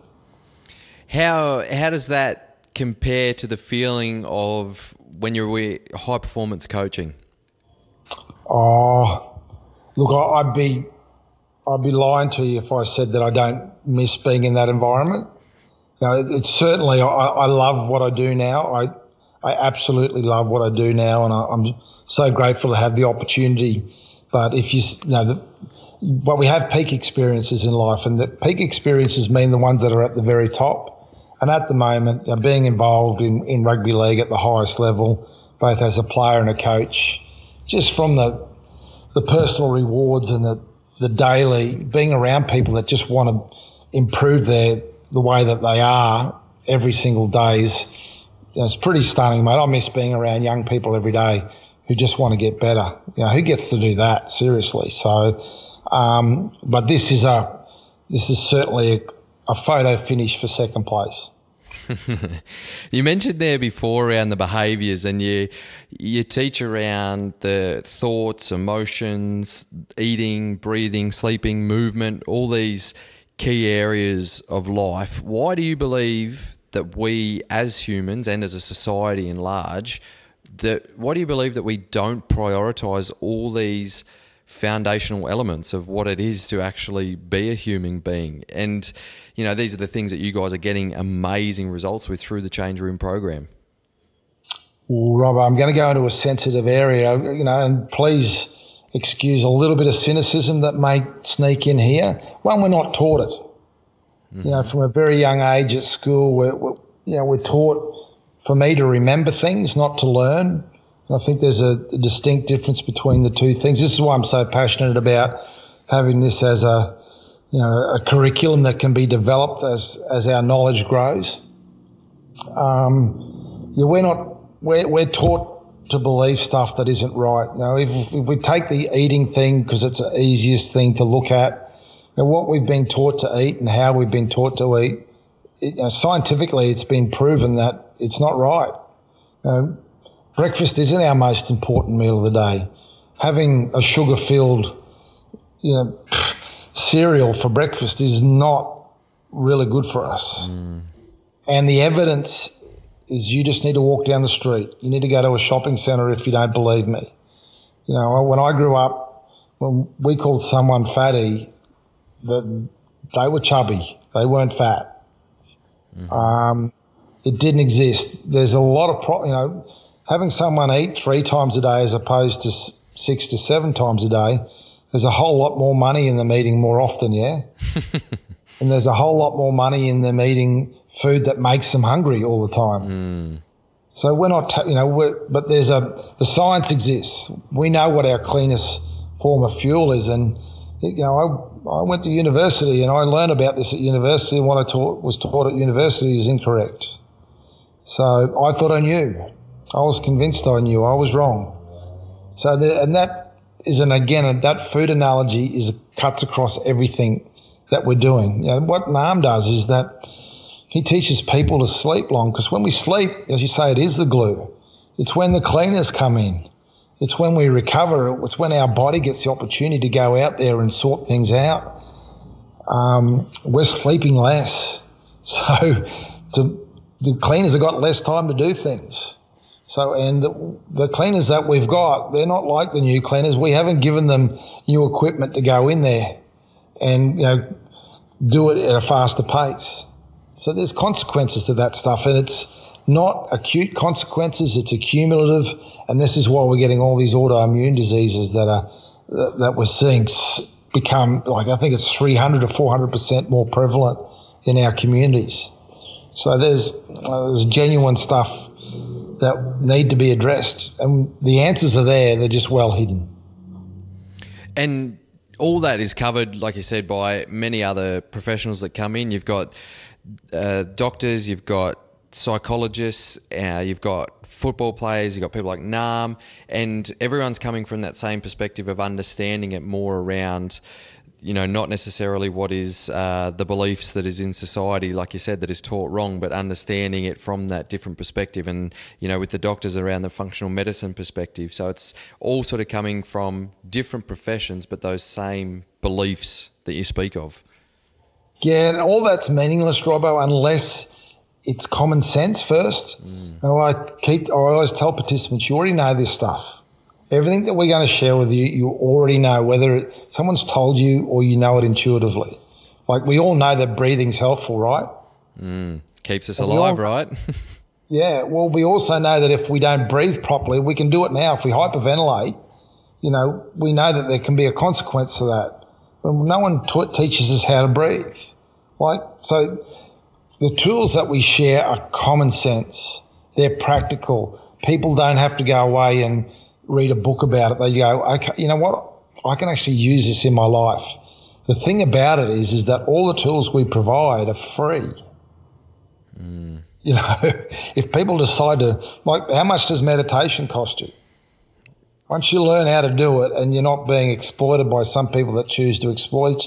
How how does that compare to the feeling of when you're high performance coaching? Oh, look, I'd be I'd be lying to you if I said that I don't miss being in that environment know, it's certainly I, I, love what I do now. I I absolutely love what I do now, and I, am so grateful to have the opportunity. But if you, you know, the, but we have peak experiences in life, and the peak experiences mean the ones that are at the very top. And at the moment, you know, being involved in, in rugby league at the highest level, both as a player and a coach, just from the the personal rewards and the the daily being around people that just want to improve their the way that they are every single day is you know, it's pretty stunning, mate. I miss being around young people every day who just want to get better. You know, who gets to do that seriously? So, um, but this is a this is certainly a, a photo finish for second place. you mentioned there before around the behaviors and you you teach around the thoughts, emotions, eating, breathing, sleeping, movement, all these key areas of life. Why do you believe that we as humans and as a society in large that why do you believe that we don't prioritize all these foundational elements of what it is to actually be a human being. And, you know, these are the things that you guys are getting amazing results with through the Change Room program. Well, Rob, I'm going to go into a sensitive area, you know, and please excuse a little bit of cynicism that may sneak in here. One, we're not taught it. Mm-hmm. You know, from a very young age at school, we're, we're, you know, we're taught for me to remember things, not to learn. I think there's a, a, distinct difference between the two things. This is why I'm so passionate about having this as a you know a curriculum that can be developed as as our knowledge grows. Um, yeah, we're not we're, we're taught to believe stuff that isn't right. You know, if, if we take the eating thing because it's the easiest thing to look at, you know, what we've been taught to eat and how we've been taught to eat, it, you know, scientifically, it's been proven that it's not right. You know, breakfast isn't our most important meal of the day. Having a sugar filled, you know, cereal for breakfast is not really good for us. Mm. And the evidence is you just need to walk down the street. You need to go to a shopping centre if you don't believe me. You know, when I grew up, when we called someone fatty, that they were chubby. They weren't fat. Mm-hmm. Um, it didn't exist. There's a lot of, pro- you know, having someone eat three times a day as opposed to six to seven times a day, there's a whole lot more money in them eating more often, yeah? and there's a whole lot more money in them eating food that makes them hungry all the time. Mm. So we're not, you know, but there's a, the science exists. We know what our cleanest form of fuel is. And, you know, I, I went to university and I learned about this at university and what I taught, was taught at university is incorrect. So I thought I knew. I was convinced I knew I was wrong. So, the, and that is an again that food analogy is cuts across everything that we're doing. You know, what Nam does is that he teaches people to sleep long because when we sleep, as you say, it is the glue. It's when the cleaners come in. It's when we recover. It's when our body gets the opportunity to go out there and sort things out. Um, we're sleeping less, so to, the cleaners have got less time to do things. So, and the cleaners that we've got, they're not like the new cleaners. We haven't given them new equipment to go in there and, you know, do it at a faster pace. So there's consequences to that stuff, and it's not acute consequences; it's accumulative, and this is why we're getting all these autoimmune diseases that are that, we're seeing become like I think it's 300 to 400 percent more prevalent in our communities. So there's uh, there's genuine stuff that need to be addressed. And the answers are there, they're just well hidden. And all that is covered, like you said, by many other professionals that come in. You've got uh, doctors, you've got psychologists, uh, you've got football players, you've got people like Nam, and everyone's coming from that same perspective of understanding it more around you know, not necessarily what is uh, the beliefs that is in society, like you said, that is taught wrong, but understanding it from that different perspective. And, you know, with the doctors around the functional medicine perspective. So it's all sort of coming from different professions, but those same beliefs that you speak of. Yeah, and all that's meaningless, Robbo, unless it's common sense first. Mm. Now, I keep, I always tell participants, you already know this stuff Everything that we're going to share with you, you already know, whether it, someone's told you or you know it intuitively. Like we all know that breathing's helpful, right? Mm, keeps us and alive, all, right? yeah. Well, we also know that if we don't breathe properly, we can do it now. If we hyperventilate, you know, we know that there can be a consequence to that. But no one teaches us how to breathe. Like, so the tools that we share are common sense. They're practical. People don't have to go away and read a book about it, they go, okay, you know what? I can actually use this in my life. The thing about it is, is that all the tools we provide are free. Mm. You know, if people decide to, like, how much does meditation cost you? Once you learn how to do it and you're not being exploited by some people that choose to exploit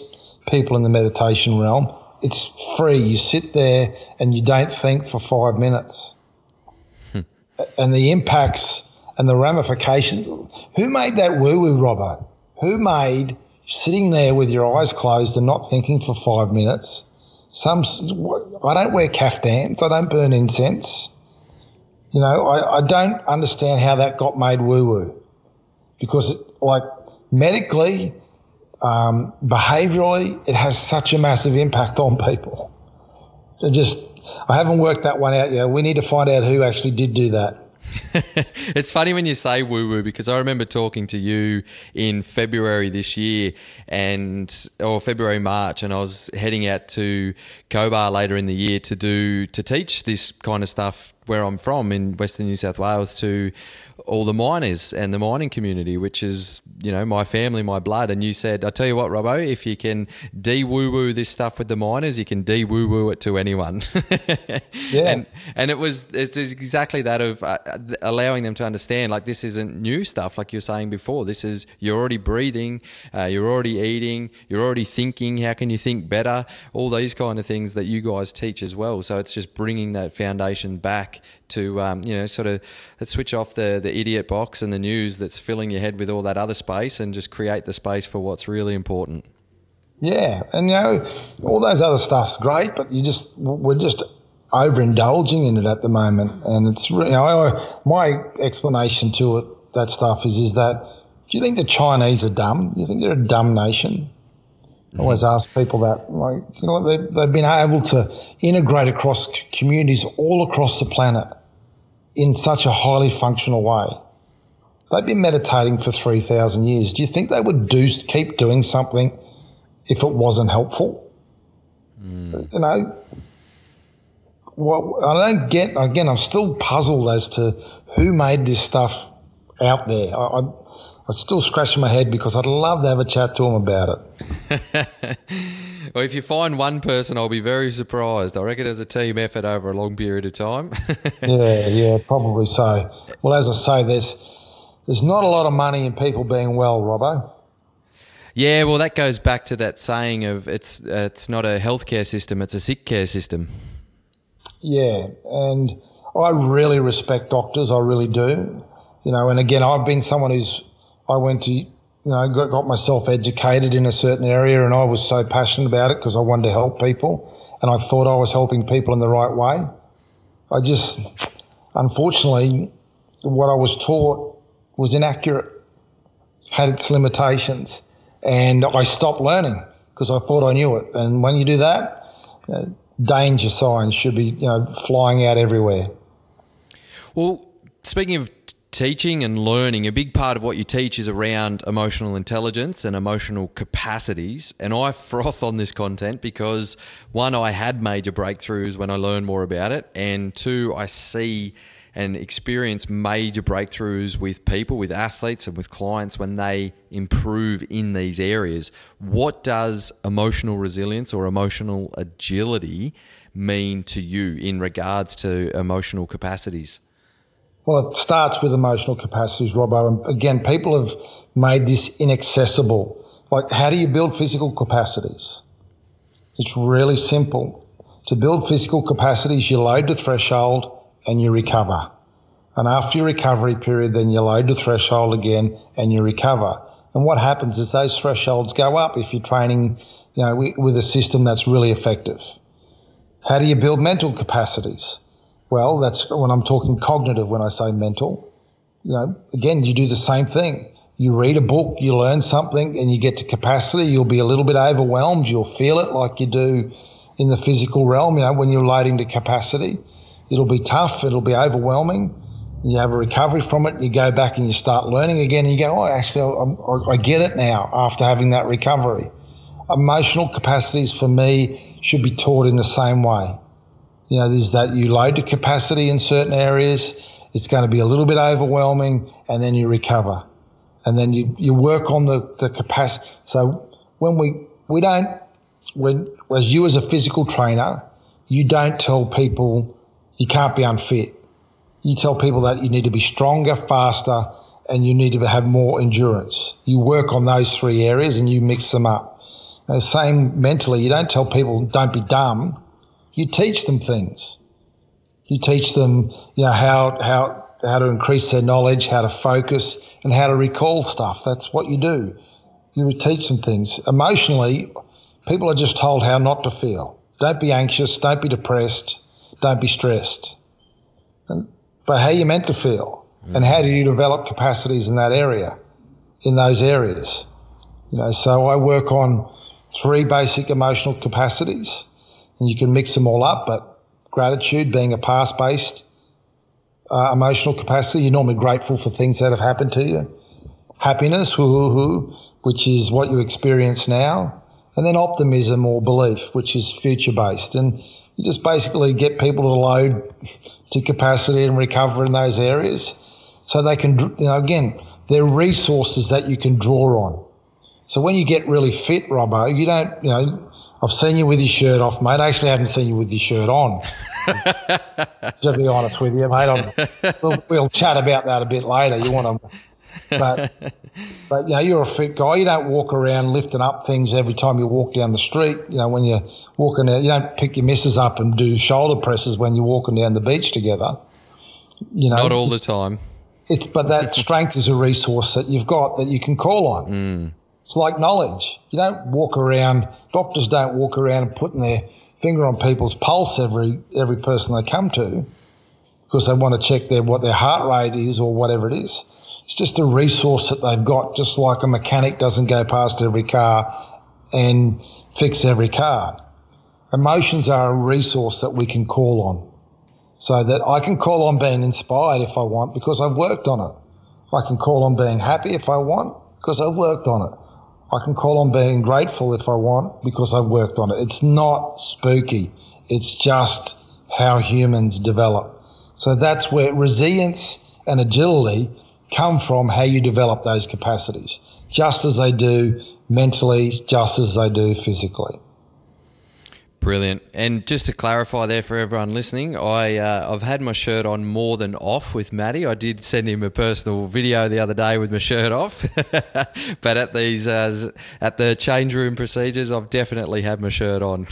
people in the meditation realm, it's free. You sit there and you don't think for five minutes. Hmm. And the impacts and the ramifications. Who made that woo woo, Robbo? Who made sitting there with your eyes closed and not thinking for five minutes? Some, I don't wear caftans. I don't burn incense. You know, I, I don't understand how that got made woo woo because, it, like, medically, um, behaviorally, it has such a massive impact on people. So just, I haven't worked that one out yet. We need to find out who actually did do that. it's funny when you say woo woo because I remember talking to you in February this year and or February March and I was heading out to Cobar later in the year to do to teach this kind of stuff where I'm from in Western New South Wales to all the miners and the mining community, which is, you know, my family, my blood. And you said, I tell you what, Robbo, if you can de woo woo this stuff with the miners, you can de woo woo it to anyone. yeah. And, and it was, it's exactly that of uh, allowing them to understand, like, this isn't new stuff, like you were saying before. This is, you're already breathing, uh, you're already eating, you're already thinking. How can you think better? All these kind of things that you guys teach as well. So it's just bringing that foundation back to um, you know sort of let's switch off the the idiot box and the news that's filling your head with all that other space and just create the space for what's really important. Yeah, and you know all those other stuff's great, but you just we're just overindulging in it at the moment, and it's you know my explanation to it that stuff is is that do you think the Chinese are dumb? Do you think they're a dumb nation? I always mm-hmm. ask people that, like, you know, they, they've been able to integrate across communities all across the planet in such a highly functional way. They've been meditating for 3,000 years. Do you think they would do keep doing something if it wasn't helpful? Mm. You know, well, I don't get, again, I'm still puzzled as to who made this stuff out there. I, I I'm still scratching my head because I'd love to have a chat to him about it. well, if you find one person, I'll be very surprised. I reckon it's a team effort over a long period of time. yeah, yeah, probably so. Well, as I say, there's there's not a lot of money in people being well, Robbo. Yeah, well, that goes back to that saying of it's uh, it's not a healthcare system; it's a sick care system. Yeah, and I really respect doctors. I really do. You know, and again, I've been someone who's I went to, you know, got, got myself educated in a certain area and I was so passionate about it because I wanted to help people and I thought I was helping people in the right way. I just, unfortunately, what I was taught was inaccurate, had its limitations, and I stopped learning because I thought I knew it. And when you do that, you know, danger signs should be, you know, flying out everywhere. Well, speaking of teaching and learning, a big part of what you teach is around emotional intelligence and emotional capacities. And I froth on this content because one, I had major breakthroughs when I learned more about it. And two, I see and experience major breakthroughs with people, with athletes, and with clients when they improve in these areas. What does emotional resilience or emotional agility mean to you in regards to emotional capacities? Well, it starts with emotional capacities, Robbo. And again, people have made this inaccessible. Like, how do you build physical capacities? It's really simple. To build physical capacities, you load the threshold and you recover. And after your recovery period, then you load the threshold again and you recover. And what happens is those thresholds go up if you're training, you know, with a system that's really effective. How do you build mental capacities? Well, that's when I'm talking cognitive when I say mental. You know, again, you do the same thing. You read a book, you learn something, and you get to capacity. You'll be a little bit overwhelmed. You'll feel it like you do in the physical realm. You know, when you're loading to capacity, it'll be tough. It'll be overwhelming. You have a recovery from it. You go back and you start learning again. And you go, oh, actually, I, I get it now after having that recovery. Emotional capacities for me should be taught in the same way. You know, there's that you load to capacity in certain areas. It's going to be a little bit overwhelming and then you recover. And then you, you work on the, the capacity. So when we, we don't, when, as you as a physical trainer, you don't tell people you can't be unfit. You tell people that you need to be stronger, faster, and you need to have more endurance. You work on those three areas and you mix them up. The same mentally, you don't tell people don't be dumb. You teach them things. You teach them, you know, how how how to increase their knowledge, how to focus, and how to recall stuff. That's what you do. You teach them things. Emotionally, people are just told how not to feel. Don't be anxious. Don't be depressed. Don't be stressed. And, but how you meant to feel, mm. and how do you develop capacities in that area, in those areas? You know, so I work on three basic emotional capacities, and you can mix them all up. But gratitude being a past-based uh, emotional capacity, you're normally grateful for things that have happened to you. Happiness, woo-hoo-hoo, which is what you experience now, and then optimism or belief, which is future-based, and you just basically get people to load to capacity and recover in those areas, so they can, you know, again, they're resources that you can draw on. So when you get really fit, Robbo, you don't, you know, I've seen you with your shirt off, mate. I actually haven't seen you with your shirt on. to be honest with you, mate, we'll, we'll, chat about that a bit later. You want to, but but you know, you're a fit guy. You don't walk around lifting up things every time you walk down the street. You know, when you're walking out, you don't pick your missus up and do shoulder presses when you're walking down the beach together. You know, not all the time. It's but that strength is a resource that you've got that you can call on. Mm. It's like knowledge. You don't walk around. Doctors don't walk around putting their finger on people's pulse every every person they come to because they want to check their what their heart rate is or whatever it is. It's just a resource that they've got, just like a mechanic doesn't go past every car and fix every car. Emotions are a resource that we can call on. So that I can call on being inspired if I want because I've worked on it. I can call on being happy if I want because I've worked on it. I can call on being grateful if I want because I've worked on it. It's not spooky. It's just how humans develop. So that's where resilience and agility come from how you develop those capacities, just as they do mentally, just as they do physically. Brilliant. And just to clarify there for everyone listening, I uh, I've had my shirt on more than off with Matty. I did send him a personal video the other day with my shirt off, but at these uh, at the change room procedures, I've definitely had my shirt on.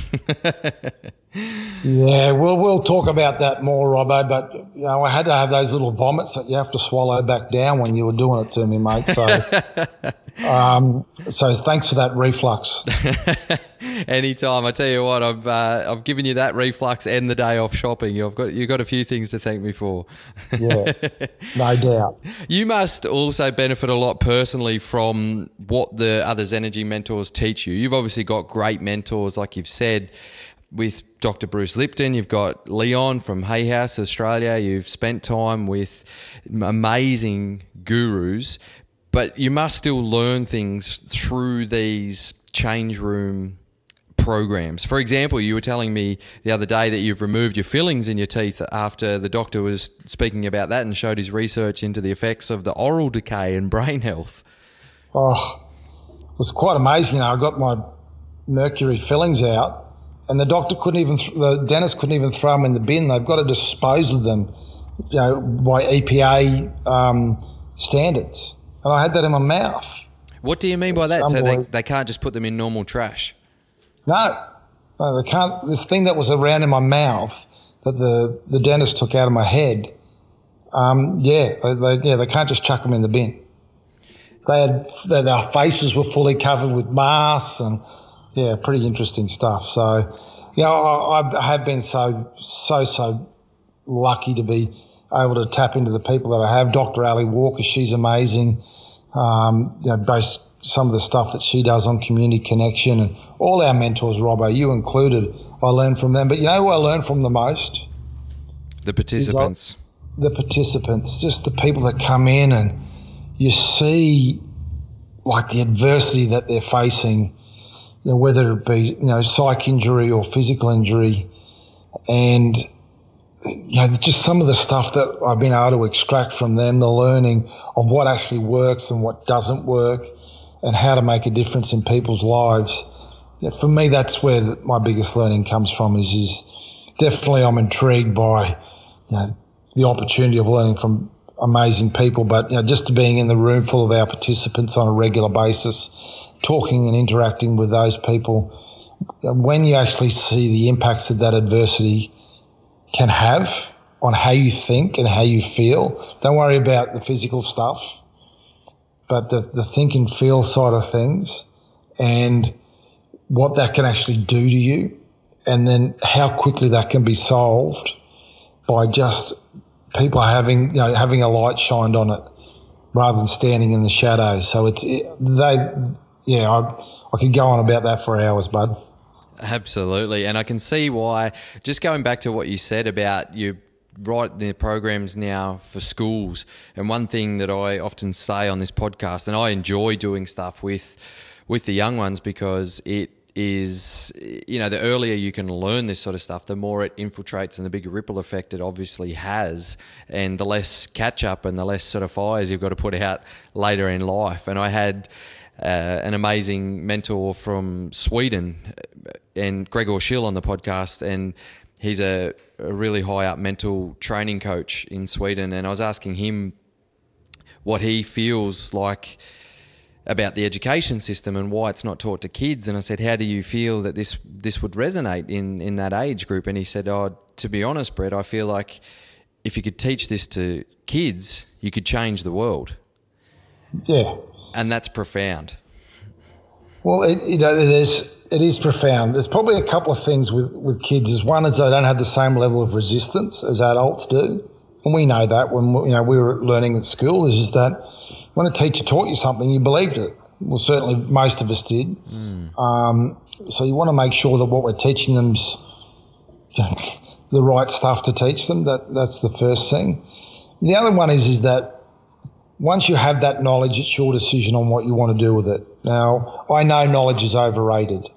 yeah, we'll we'll talk about that more, Robbo. But you know, I had to have those little vomits that you have to swallow back down when you were doing it to me, mate. So. Um, so thanks for that reflux. Anytime. I tell you what, I've uh, I've given you that reflux and the day off shopping. You've got you've got a few things to thank me for. yeah, no doubt. You must also benefit a lot personally from what the other Zenergy mentors teach you. You've obviously got great mentors, like you've said, with Dr. Bruce Lipton. You've got Leon from Hay House, Australia. You've spent time with amazing gurus but you must still learn things through these change room programs. For example, you were telling me the other day that you've removed your fillings in your teeth after the doctor was speaking about that and showed his research into the effects of the oral decay and brain health. Oh, it was quite amazing. You know, I got my mercury fillings out, and the doctor couldn't even, the dentist couldn't even throw them in the bin. They've got to dispose of them, you know, by EPA um, standards and I had that in my mouth. What do you mean by that? so they, they can't just put them in normal trash? No, no, they can't. This thing that was around in my mouth that the, the dentist took out of my head, um, yeah, they, they, yeah, they can't just chuck them in the bin. They had their, their faces were fully covered with masks and yeah, pretty interesting stuff. So, yeah, I, I have been so so so lucky to be able to tap into the people that I have. Dr. Ali Walker, she's amazing. Um, you know, based some of the stuff that she does on community connection and all our mentors, Robbo, you included, I learned from them. But you know who I learned from the most? The participants. the participants, just the people that come in and you see like the adversity that they're facing, you know, whether it be, you know, psych injury or physical injury. And you know, just some of the stuff that I've been able to extract from them, the learning of what actually works and what doesn't work, and how to make a difference in people's lives. Yeah, for me, that's where my biggest learning comes from. Is is definitely I'm intrigued by you know, the opportunity of learning from amazing people. But you know, just being in the room full of our participants on a regular basis, talking and interacting with those people, when you actually see the impacts that that adversity can have on how you think and how you feel, don't worry about the physical stuff, but the, the think and feel side of things and what that can actually do to you, and then how quickly that can be solved by just people having you know having a light shined on it rather than standing in the shadow. So it's it, they, yeah, I, I could go on about that for hours, bud. Absolutely, and I can see why. Just going back to what you said about you write the programs now for schools, and one thing that I often say on this podcast, and I enjoy doing stuff with with the young ones because it is you know the earlier you can learn this sort of stuff the more it infiltrates and the bigger ripple effect it obviously has and the less catch up and the less sort of fires you've got to put out later in life and i had uh, an amazing mentor from sweden and gregor schill on the podcast and he's a, a really high up mental training coach in sweden and i was asking him what he feels like about the education system and why it's not taught to kids. And I said, "How do you feel that this this would resonate in in that age group?" And he said, "Oh, to be honest, Brett, I feel like if you could teach this to kids, you could change the world." Yeah, and that's profound. Well, it, you know, there's it is profound. There's probably a couple of things with with kids. Is one is they don't have the same level of resistance as adults do, and we know that when you know we were learning at school. Is, is that when a teacher taught you something, you believed it. Well, certainly most of us did. Mm. Um, so you want to make sure that what we're teaching them's the right stuff to teach them. That that's the first thing. The other one is is that once you have that knowledge, it's your decision on what you want to do with it. Now, I know knowledge is overrated.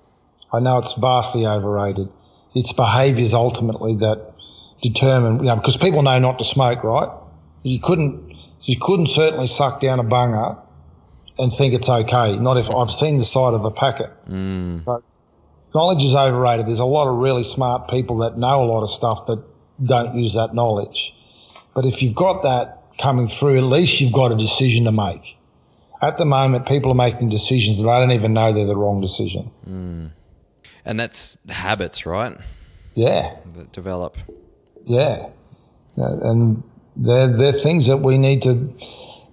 I know it's vastly overrated. It's behaviours ultimately that determine, you know, because people know not to smoke, right? You couldn't you couldn't certainly suck down a bunger and think it's okay. Not if I've seen the side of a packet. Mm. So knowledge is overrated. There's a lot of really smart people that know a lot of stuff that don't use that knowledge. But if you've got that coming through, at least you've got a decision to make. At the moment, people are making decisions and they don't even know they're the wrong decision. Mm. And that's habits, right? Yeah. That develop. Yeah. And they're, they're things that we need to, you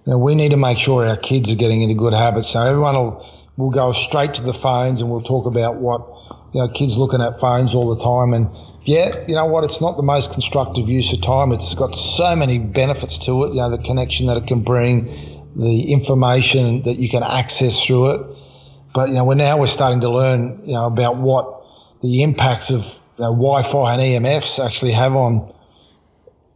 know, we need to make sure our kids are getting into good habits. So everyone will, will go straight to the phones and we'll talk about what, you know, kids looking at phones all the time. And yeah, you know what? It's not the most constructive use of time. It's got so many benefits to it. You know, the connection that it can bring, the information that you can access through it. But you know, we're now we're starting to learn, you know, about what the impacts of you know, Wi-Fi and EMFs actually have on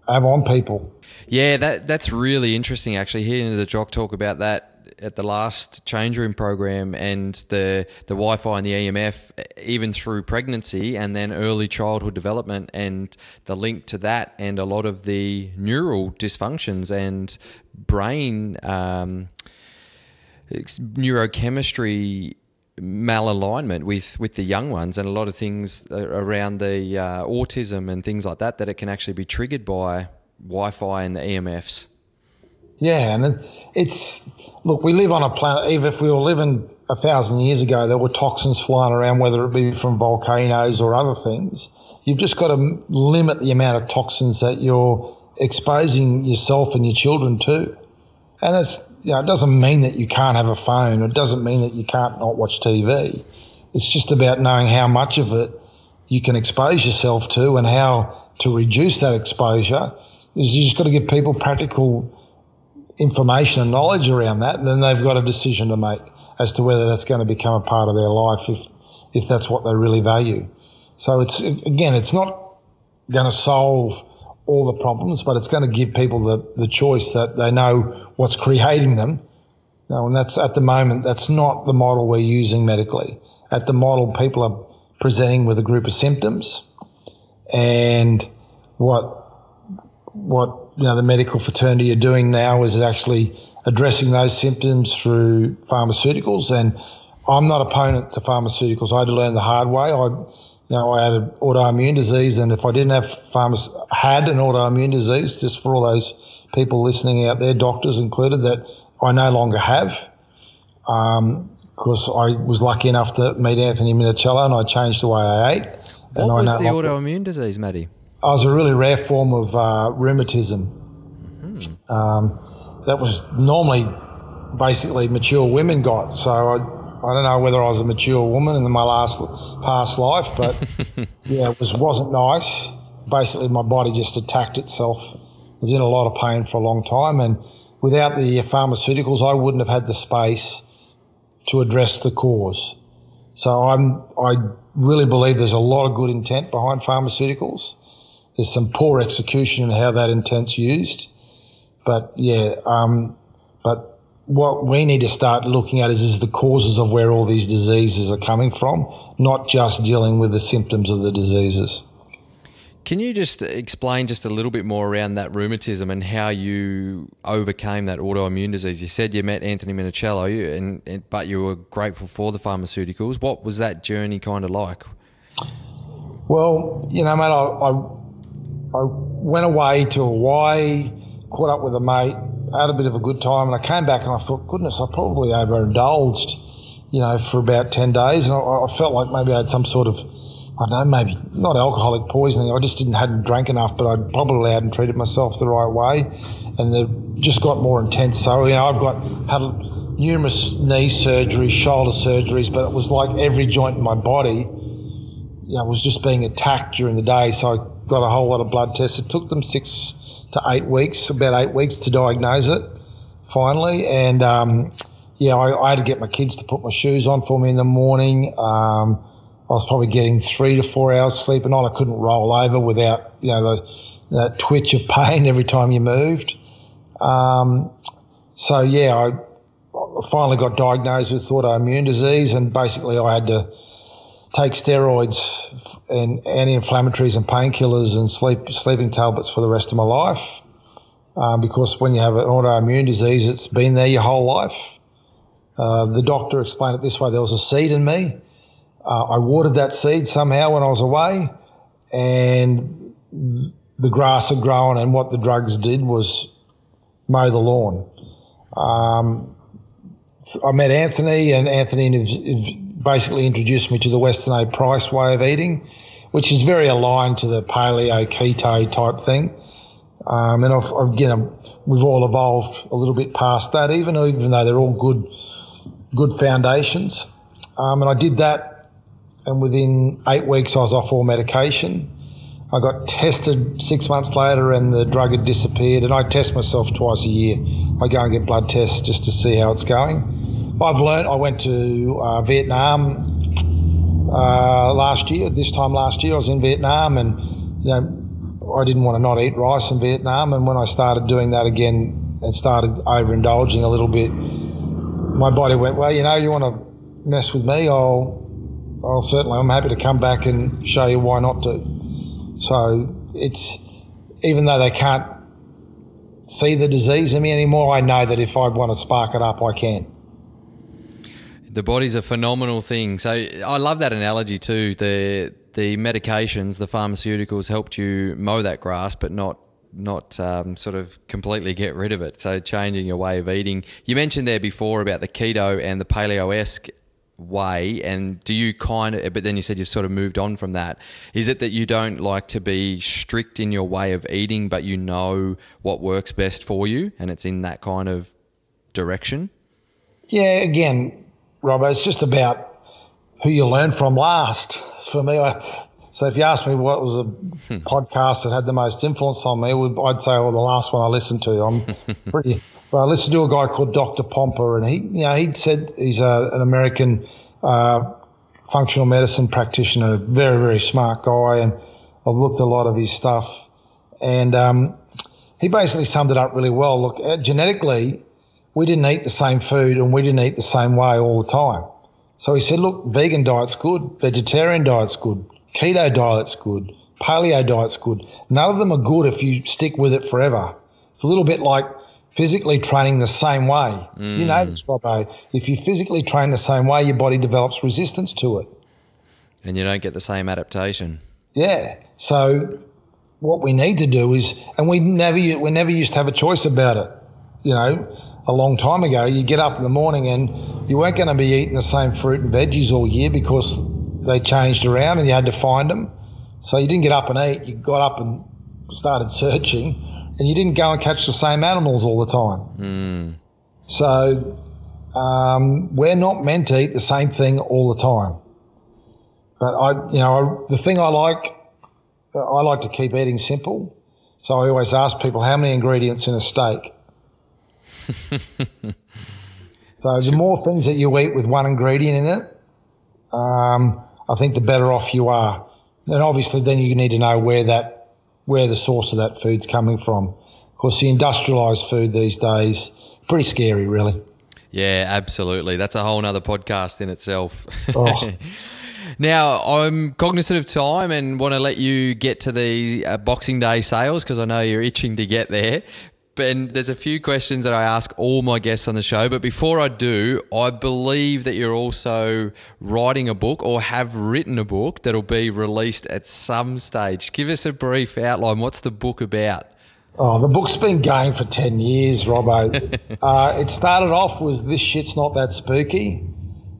have on people. Yeah, that that's really interesting. Actually, hearing the jock talk about that at the last change room program and the the Wi-Fi and the EMF, even through pregnancy and then early childhood development, and the link to that, and a lot of the neural dysfunctions and brain um, neurochemistry malalignment with with the young ones and a lot of things around the uh, autism and things like that that it can actually be triggered by Wi-Fi and the EMFs. Yeah, and it's look, we live on a planet. Even if we were living a thousand years ago, there were toxins flying around, whether it be from volcanoes or other things. You've just got to limit the amount of toxins that you're exposing yourself and your children to. And it's you know, it doesn't mean that you can't have a phone. It doesn't mean that you can't not watch TV. It's just about knowing how much of it you can expose yourself to and how to reduce that exposure is you just got to give people practical information and knowledge around that, then they've got a decision to make as to whether that's going to become a part of their life if if that's what they really value. So it's again, it's not going to solve all the problems, but it's going to give people the, the choice that they know what's creating them. Now, and that's at the moment, that's not the model we're using medically. At the model, people are presenting with a group of symptoms, and what what you know the medical fraternity are doing now is actually addressing those symptoms through pharmaceuticals. And I'm not opponent to pharmaceuticals. I had to learn the hard way. I, you know, I had an autoimmune disease, and if I didn't have farmers had an autoimmune disease, just for all those people listening out there, doctors included, that I no longer have. Um, because I was lucky enough to meet Anthony Minichiello and I changed the way I ate. What was the autoimmune disease, Matty? I was a really rare form of uh, rheumatism. Mm-hmm. Um, that was normally basically mature women got. So I, I don't know whether I was a mature woman in my last past life, but yeah, it was wasn't nice. Basically, my body just attacked itself. I was in a lot of pain for a long time, and without the pharmaceuticals, I wouldn't have had the space to address the cause. So I'm I really believe there's a lot of good intent behind pharmaceuticals. There's some poor execution in how that intent's used, but yeah, um, but what we need to start looking at is, is the causes of where all these diseases are coming from, not just dealing with the symptoms of the diseases. Can you just explain just a little bit more around that rheumatism and how you overcame that autoimmune disease? You said you met Anthony Minichiello, and, and but you were grateful for the pharmaceuticals. What was that journey kind of like? Well, you know, mate, I, I, I went away to Hawaii, caught up with a mate, had a bit of a good time, and I came back and I thought, goodness, I probably overindulged, you know, for about 10 days. And I, I felt like maybe I had some sort of, I don't know, maybe not alcoholic poisoning. I just didn't hadn't drank enough, but I probably hadn't treated myself the right way, and it just got more intense. So you know, I've got had numerous knee surgeries, shoulder surgeries, but it was like every joint in my body, you know, was just being attacked during the day. So I got a whole lot of blood tests. It took them six to eight weeks, about eight weeks to diagnose it finally, and um, yeah, I, I, had to get my kids to put my shoes on for me in the morning. Um, I was probably getting three to four hours sleep a night. I couldn't roll over without, you know, the, the twitch of pain every time you moved. Um, so yeah, I finally got diagnosed with autoimmune disease, and basically I had to take steroids and anti-inflammatories and painkillers and sleep sleeping tablets for the rest of my life. Um, because when you have an autoimmune disease, it's been there your whole life. Uh, the doctor explained it this way: there was a seed in me uh, I watered that seed somehow when I was away, and th- the grass had grown, and what the drugs did was mow the lawn. Um, I met Anthony, and Anthony basically introduced me to the Weston A. Price way of eating, which is very aligned to the paleo keto type thing. Um, and I've, I've, you know, we've all evolved a little bit past that, even even though they're all good, good foundations. Um, and I did that and within eight weeks, I was off all medication. I got tested six months later, and the drug had disappeared. And I test myself twice a year. I go and get blood tests just to see how it's going. I've learned. I went to uh, Vietnam uh, last year. This time last year, I was in Vietnam, and you know, I didn't want to not eat rice in Vietnam. And when I started doing that again and started overindulging a little bit, my body went, well, you know, you want to mess with me? I'll I'll certainly, I'm happy to come back and show you why not to. So it's, even though they can't see the disease in me anymore, I know that if I want to spark it up, I can. The body's a phenomenal thing. So I love that analogy too. The the medications, the pharmaceuticals helped you mow that grass, but not not um, sort of completely get rid of it. So changing your way of eating. You mentioned there before about the keto and the paleo esque way and do you kind of but then you said you've sort of moved on from that is it that you don't like to be strict in your way of eating but you know what works best for you and it's in that kind of direction yeah again rob it's just about who you learn from last for me I, so if you ask me what was a hmm. podcast that had the most influence on me i'd say well the last one i listened to i'm pretty well, I listened to a guy called Dr. Pompa, and he, you know, he said he's a, an American uh, functional medicine practitioner, a very, very smart guy, and I've looked a lot of his stuff, and um, he basically summed it up really well. Look, uh, genetically, we didn't eat the same food, and we didn't eat the same way all the time. So he said, look, vegan diet's good, vegetarian diet's good, keto diet's good, paleo diet's good. None of them are good if you stick with it forever. It's a little bit like physically training the same way. Mm. You know this, Robbo. If you physically train the same way, your body develops resistance to it. And you don't get the same adaptation. Yeah. So what we need to do is, and we never we never used to have a choice about it. You know, a long time ago, you get up in the morning and you weren't going to be eating the same fruit and veggies all year because they changed around and you had to find them. So you didn't get up and eat. You got up and started searching, and you didn't go and catch the same animals all the time. Mm. So um, we're not meant to eat the same thing all the time. But I, you know, I, the thing I like, I like to keep eating simple. So I always ask people how many ingredients in a steak. so the more things that you eat with one ingredient in it, um, I think the better off you are. And obviously, then you need to know where that where the source of that food's coming from. Of course, the industrialised food these days pretty scary, really. Yeah, absolutely. That's a whole other podcast in itself. Oh. now, I'm cognizant of time and want to let you get to the uh, Boxing Day sales because I know you're itching to get there. And there's a few questions that I ask all my guests on the show. But before I do, I believe that you're also writing a book or have written a book that'll be released at some stage. Give us a brief outline. What's the book about? Oh, the book's been going for 10 years, Robbo. uh, it started off with This Shit's Not That Spooky.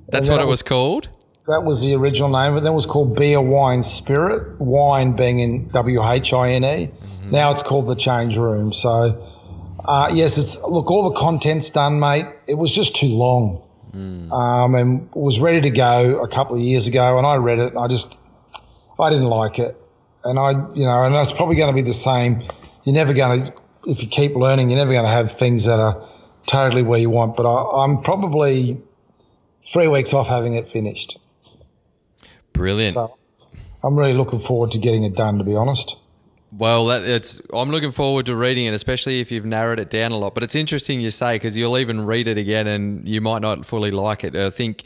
That's what it was, was called? That was the original name, but then it was called Be a Wine Spirit, wine being in W H I N E. Mm-hmm. Now it's called The Change Room. So uh, yes, it's look, all the content's done, mate. It was just too long, mm. um, and was ready to go a couple of years ago, and I read it, and I just, I didn't like it, and I, you know, and it's probably going to be the same. You're never going to, if you keep learning, you're never going to have things that are totally where you want. But I, I'm probably three weeks off having it finished. Brilliant. So I'm really looking forward to getting it done, to be honest. Well, that, it's. I'm looking forward to reading it, especially if you've narrowed it down a lot. But it's interesting you say because you'll even read it again and you might not fully like it. I think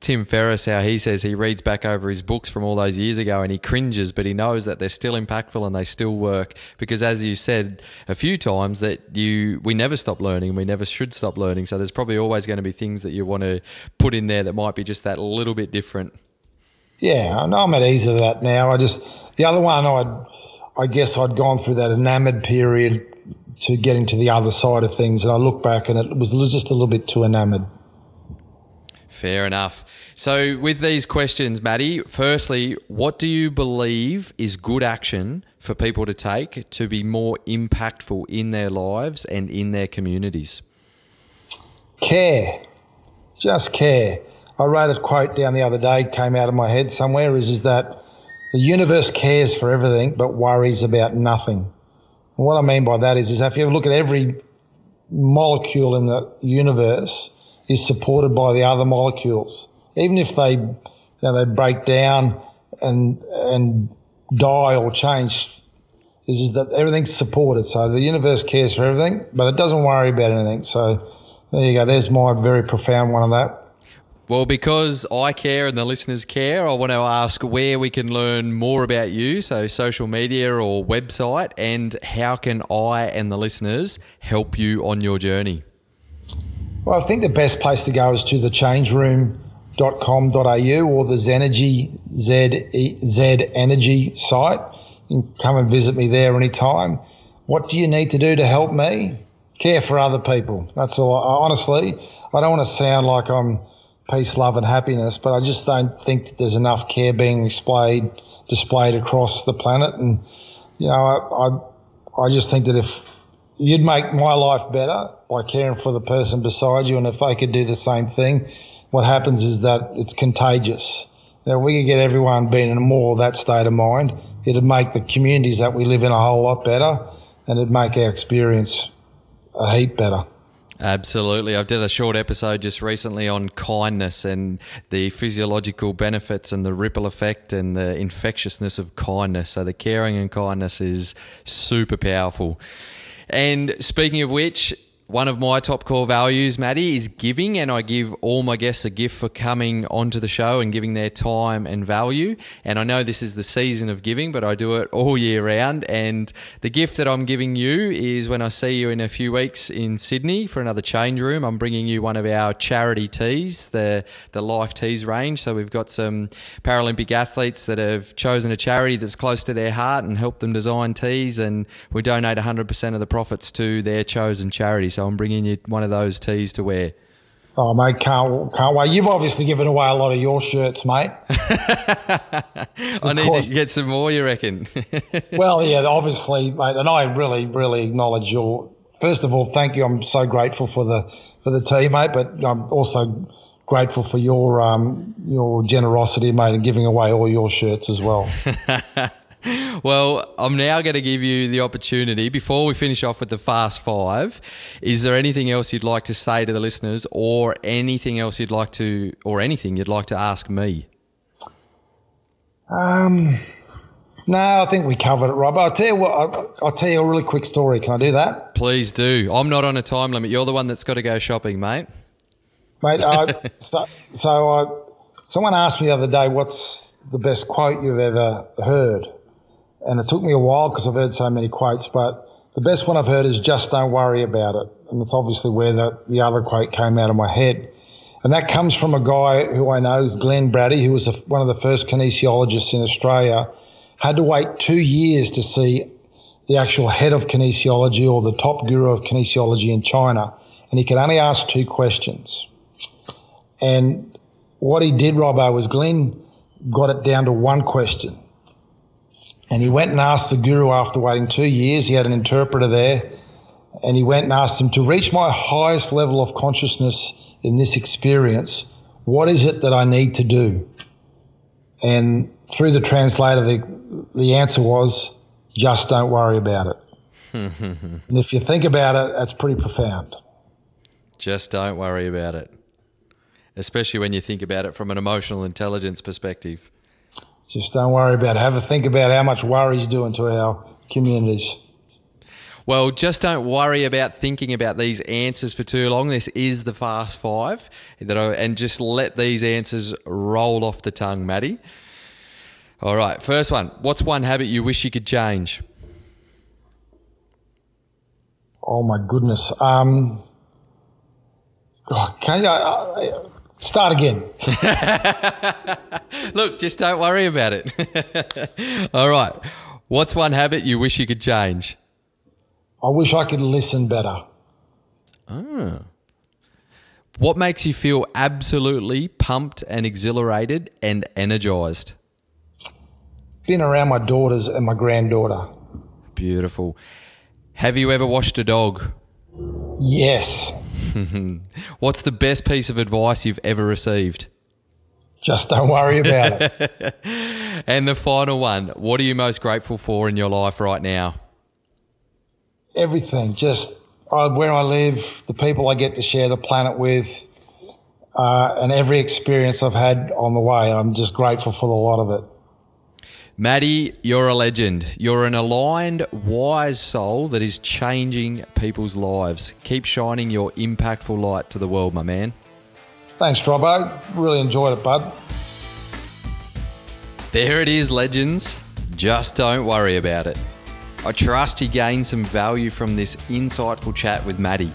Tim Ferriss, how he says he reads back over his books from all those years ago and he cringes, but he knows that they're still impactful and they still work. Because as you said a few times, that you we never stop learning, and we never should stop learning. So there's probably always going to be things that you want to put in there that might be just that little bit different. Yeah, I know I'm at ease of that now. I just the other one I'd I guess I'd gone through that enamored period to getting to the other side of things, and I look back and it was just a little bit too enamored. Fair enough. So, with these questions, Matty, firstly, what do you believe is good action for people to take to be more impactful in their lives and in their communities? Care. Just care. I wrote a quote down the other day, came out of my head somewhere, is, is that the universe cares for everything but worries about nothing. And what I mean by that is, is if you look at every molecule in the universe is supported by the other molecules. Even if they, you know, they break down and, and die or change, is, is that everything's supported. So the universe cares for everything, but it doesn't worry about anything. So there you go. There's my very profound one on that. Well, because I care and the listeners care, I want to ask where we can learn more about you, so social media or website, and how can I and the listeners help you on your journey? Well, I think the best place to go is to thechangeroom.com.au or the Zenergy Z, Z Energy site. You can come and visit me there anytime. What do you need to do to help me? Care for other people. That's all. I, honestly, I don't want to sound like I'm peace, love, and happiness. But I just don't think that there's enough care being displayed displayed across the planet. And you know, I I, I just think that if you'd make my life better by caring for the person beside you, and if they could do the same thing, what happens is that it's contagious. Now, we could get everyone being in more of that state of mind, it'd make the communities that we live in a whole lot better, and it'd make our experience a heap better. Absolutely. I've did a short episode just recently on kindness and the physiological benefits and the ripple effect and the infectiousness of kindness. So, the caring and kindness is super powerful. And speaking of which, one of my top core values, Matty, is giving, and I give all my guests a gift for coming onto the show and giving their time and value. And I know this is the season of giving, but I do it all year round. And the gift that I'm giving you is when I see you in a few weeks in Sydney for another change room, I'm bringing you one of our charity tees, the the Life Tees range. So we've got some Paralympic athletes that have chosen a charity that's close to their heart and helped them design tees, and we donate 100% of the profits to their chosen charity. So I'm bringing you one of those tees to wear. Oh, mate, can't, can't wait. You've obviously given away a lot of your shirts, mate. I need course. to get some more, you reckon? well, yeah, obviously, mate, and I really, really acknowledge your. First of all, thank you. I'm so grateful for the for the team, mate, but I'm also grateful for your um, your generosity, mate, in giving away all your shirts as well. well, I'm now going to give you the opportunity before we finish off with the fast five. Is there anything else you'd like to say to the listeners, or anything else you'd like to, or anything you'd like to ask me? Um, no, I think we covered it, Rob. I'll tell you what. I'll, I'll tell you a really quick story. Can I do that? Please do. I'm not on a time limit. You're the one that's got to go shopping, mate. Mate, I, so so I, someone asked me the other day, "What's the best quote you've ever heard?" And it took me a while because I've heard so many quotes, but the best one I've heard is just don't worry about it. And it's obviously where the, the other quote came out of my head. And that comes from a guy who I know is Glenn Braddy, who was a, one of the first kinesiologists in Australia, had to wait two years to see the actual head of kinesiology or the top guru of kinesiology in China. And he could only ask two questions. And what he did, Robbo, was Glenn got it down to one question. And he went and asked the guru after waiting two years. He had an interpreter there. And he went and asked him to reach my highest level of consciousness in this experience. What is it that I need to do? And through the translator, the, the answer was just don't worry about it. and if you think about it, that's pretty profound. Just don't worry about it. Especially when you think about it from an emotional intelligence perspective. Just don't worry about it. Have a think about how much worry's doing to our communities. Well, just don't worry about thinking about these answers for too long. This is the fast five, that I, and just let these answers roll off the tongue, Matty. All right, first one. What's one habit you wish you could change? Oh my goodness. Um, oh, can you, Start again. Look, just don't worry about it. All right. What's one habit you wish you could change? I wish I could listen better. Ah. What makes you feel absolutely pumped and exhilarated and energized? Being around my daughters and my granddaughter. Beautiful. Have you ever washed a dog? Yes. What's the best piece of advice you've ever received? Just don't worry about it. and the final one what are you most grateful for in your life right now? Everything. Just uh, where I live, the people I get to share the planet with, uh, and every experience I've had on the way. I'm just grateful for a lot of it. Matty, you're a legend. You're an aligned, wise soul that is changing people's lives. Keep shining your impactful light to the world, my man. Thanks, Robbo. Really enjoyed it, bud. There it is, legends. Just don't worry about it. I trust you gained some value from this insightful chat with Matty.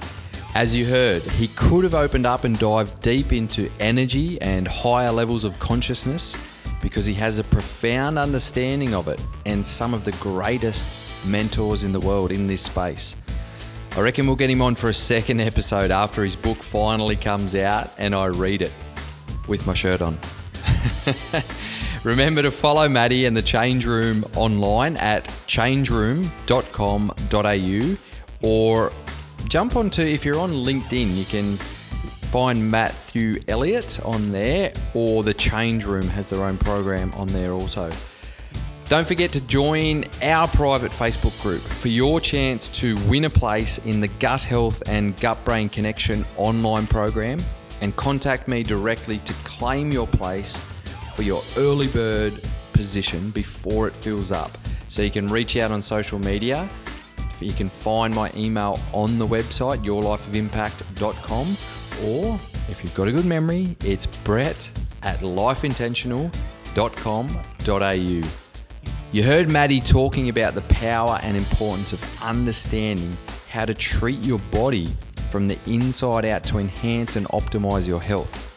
As you heard, he could have opened up and dived deep into energy and higher levels of consciousness because he has a profound understanding of it and some of the greatest mentors in the world in this space. I reckon we'll get him on for a second episode after his book finally comes out and I read it with my shirt on. Remember to follow Matty and the Change Room online at changeroom.com.au or jump onto, if you're on LinkedIn, you can find Matthew Elliott on there, or the Change Room has their own program on there also. Don't forget to join our private Facebook group for your chance to win a place in the Gut Health and Gut Brain Connection online program and contact me directly to claim your place for your early bird position before it fills up. So you can reach out on social media You can find my email on the website, yourlifeofimpact.com, or if you've got a good memory, it's brett at lifeintentional.com.au. You heard Matty talking about the power and importance of understanding how to treat your body from the inside out to enhance and optimize your health.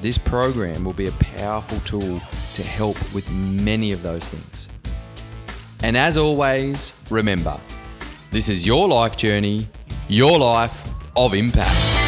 This program will be a powerful tool to help with many of those things. And as always, remember this is your life journey, your life of impact.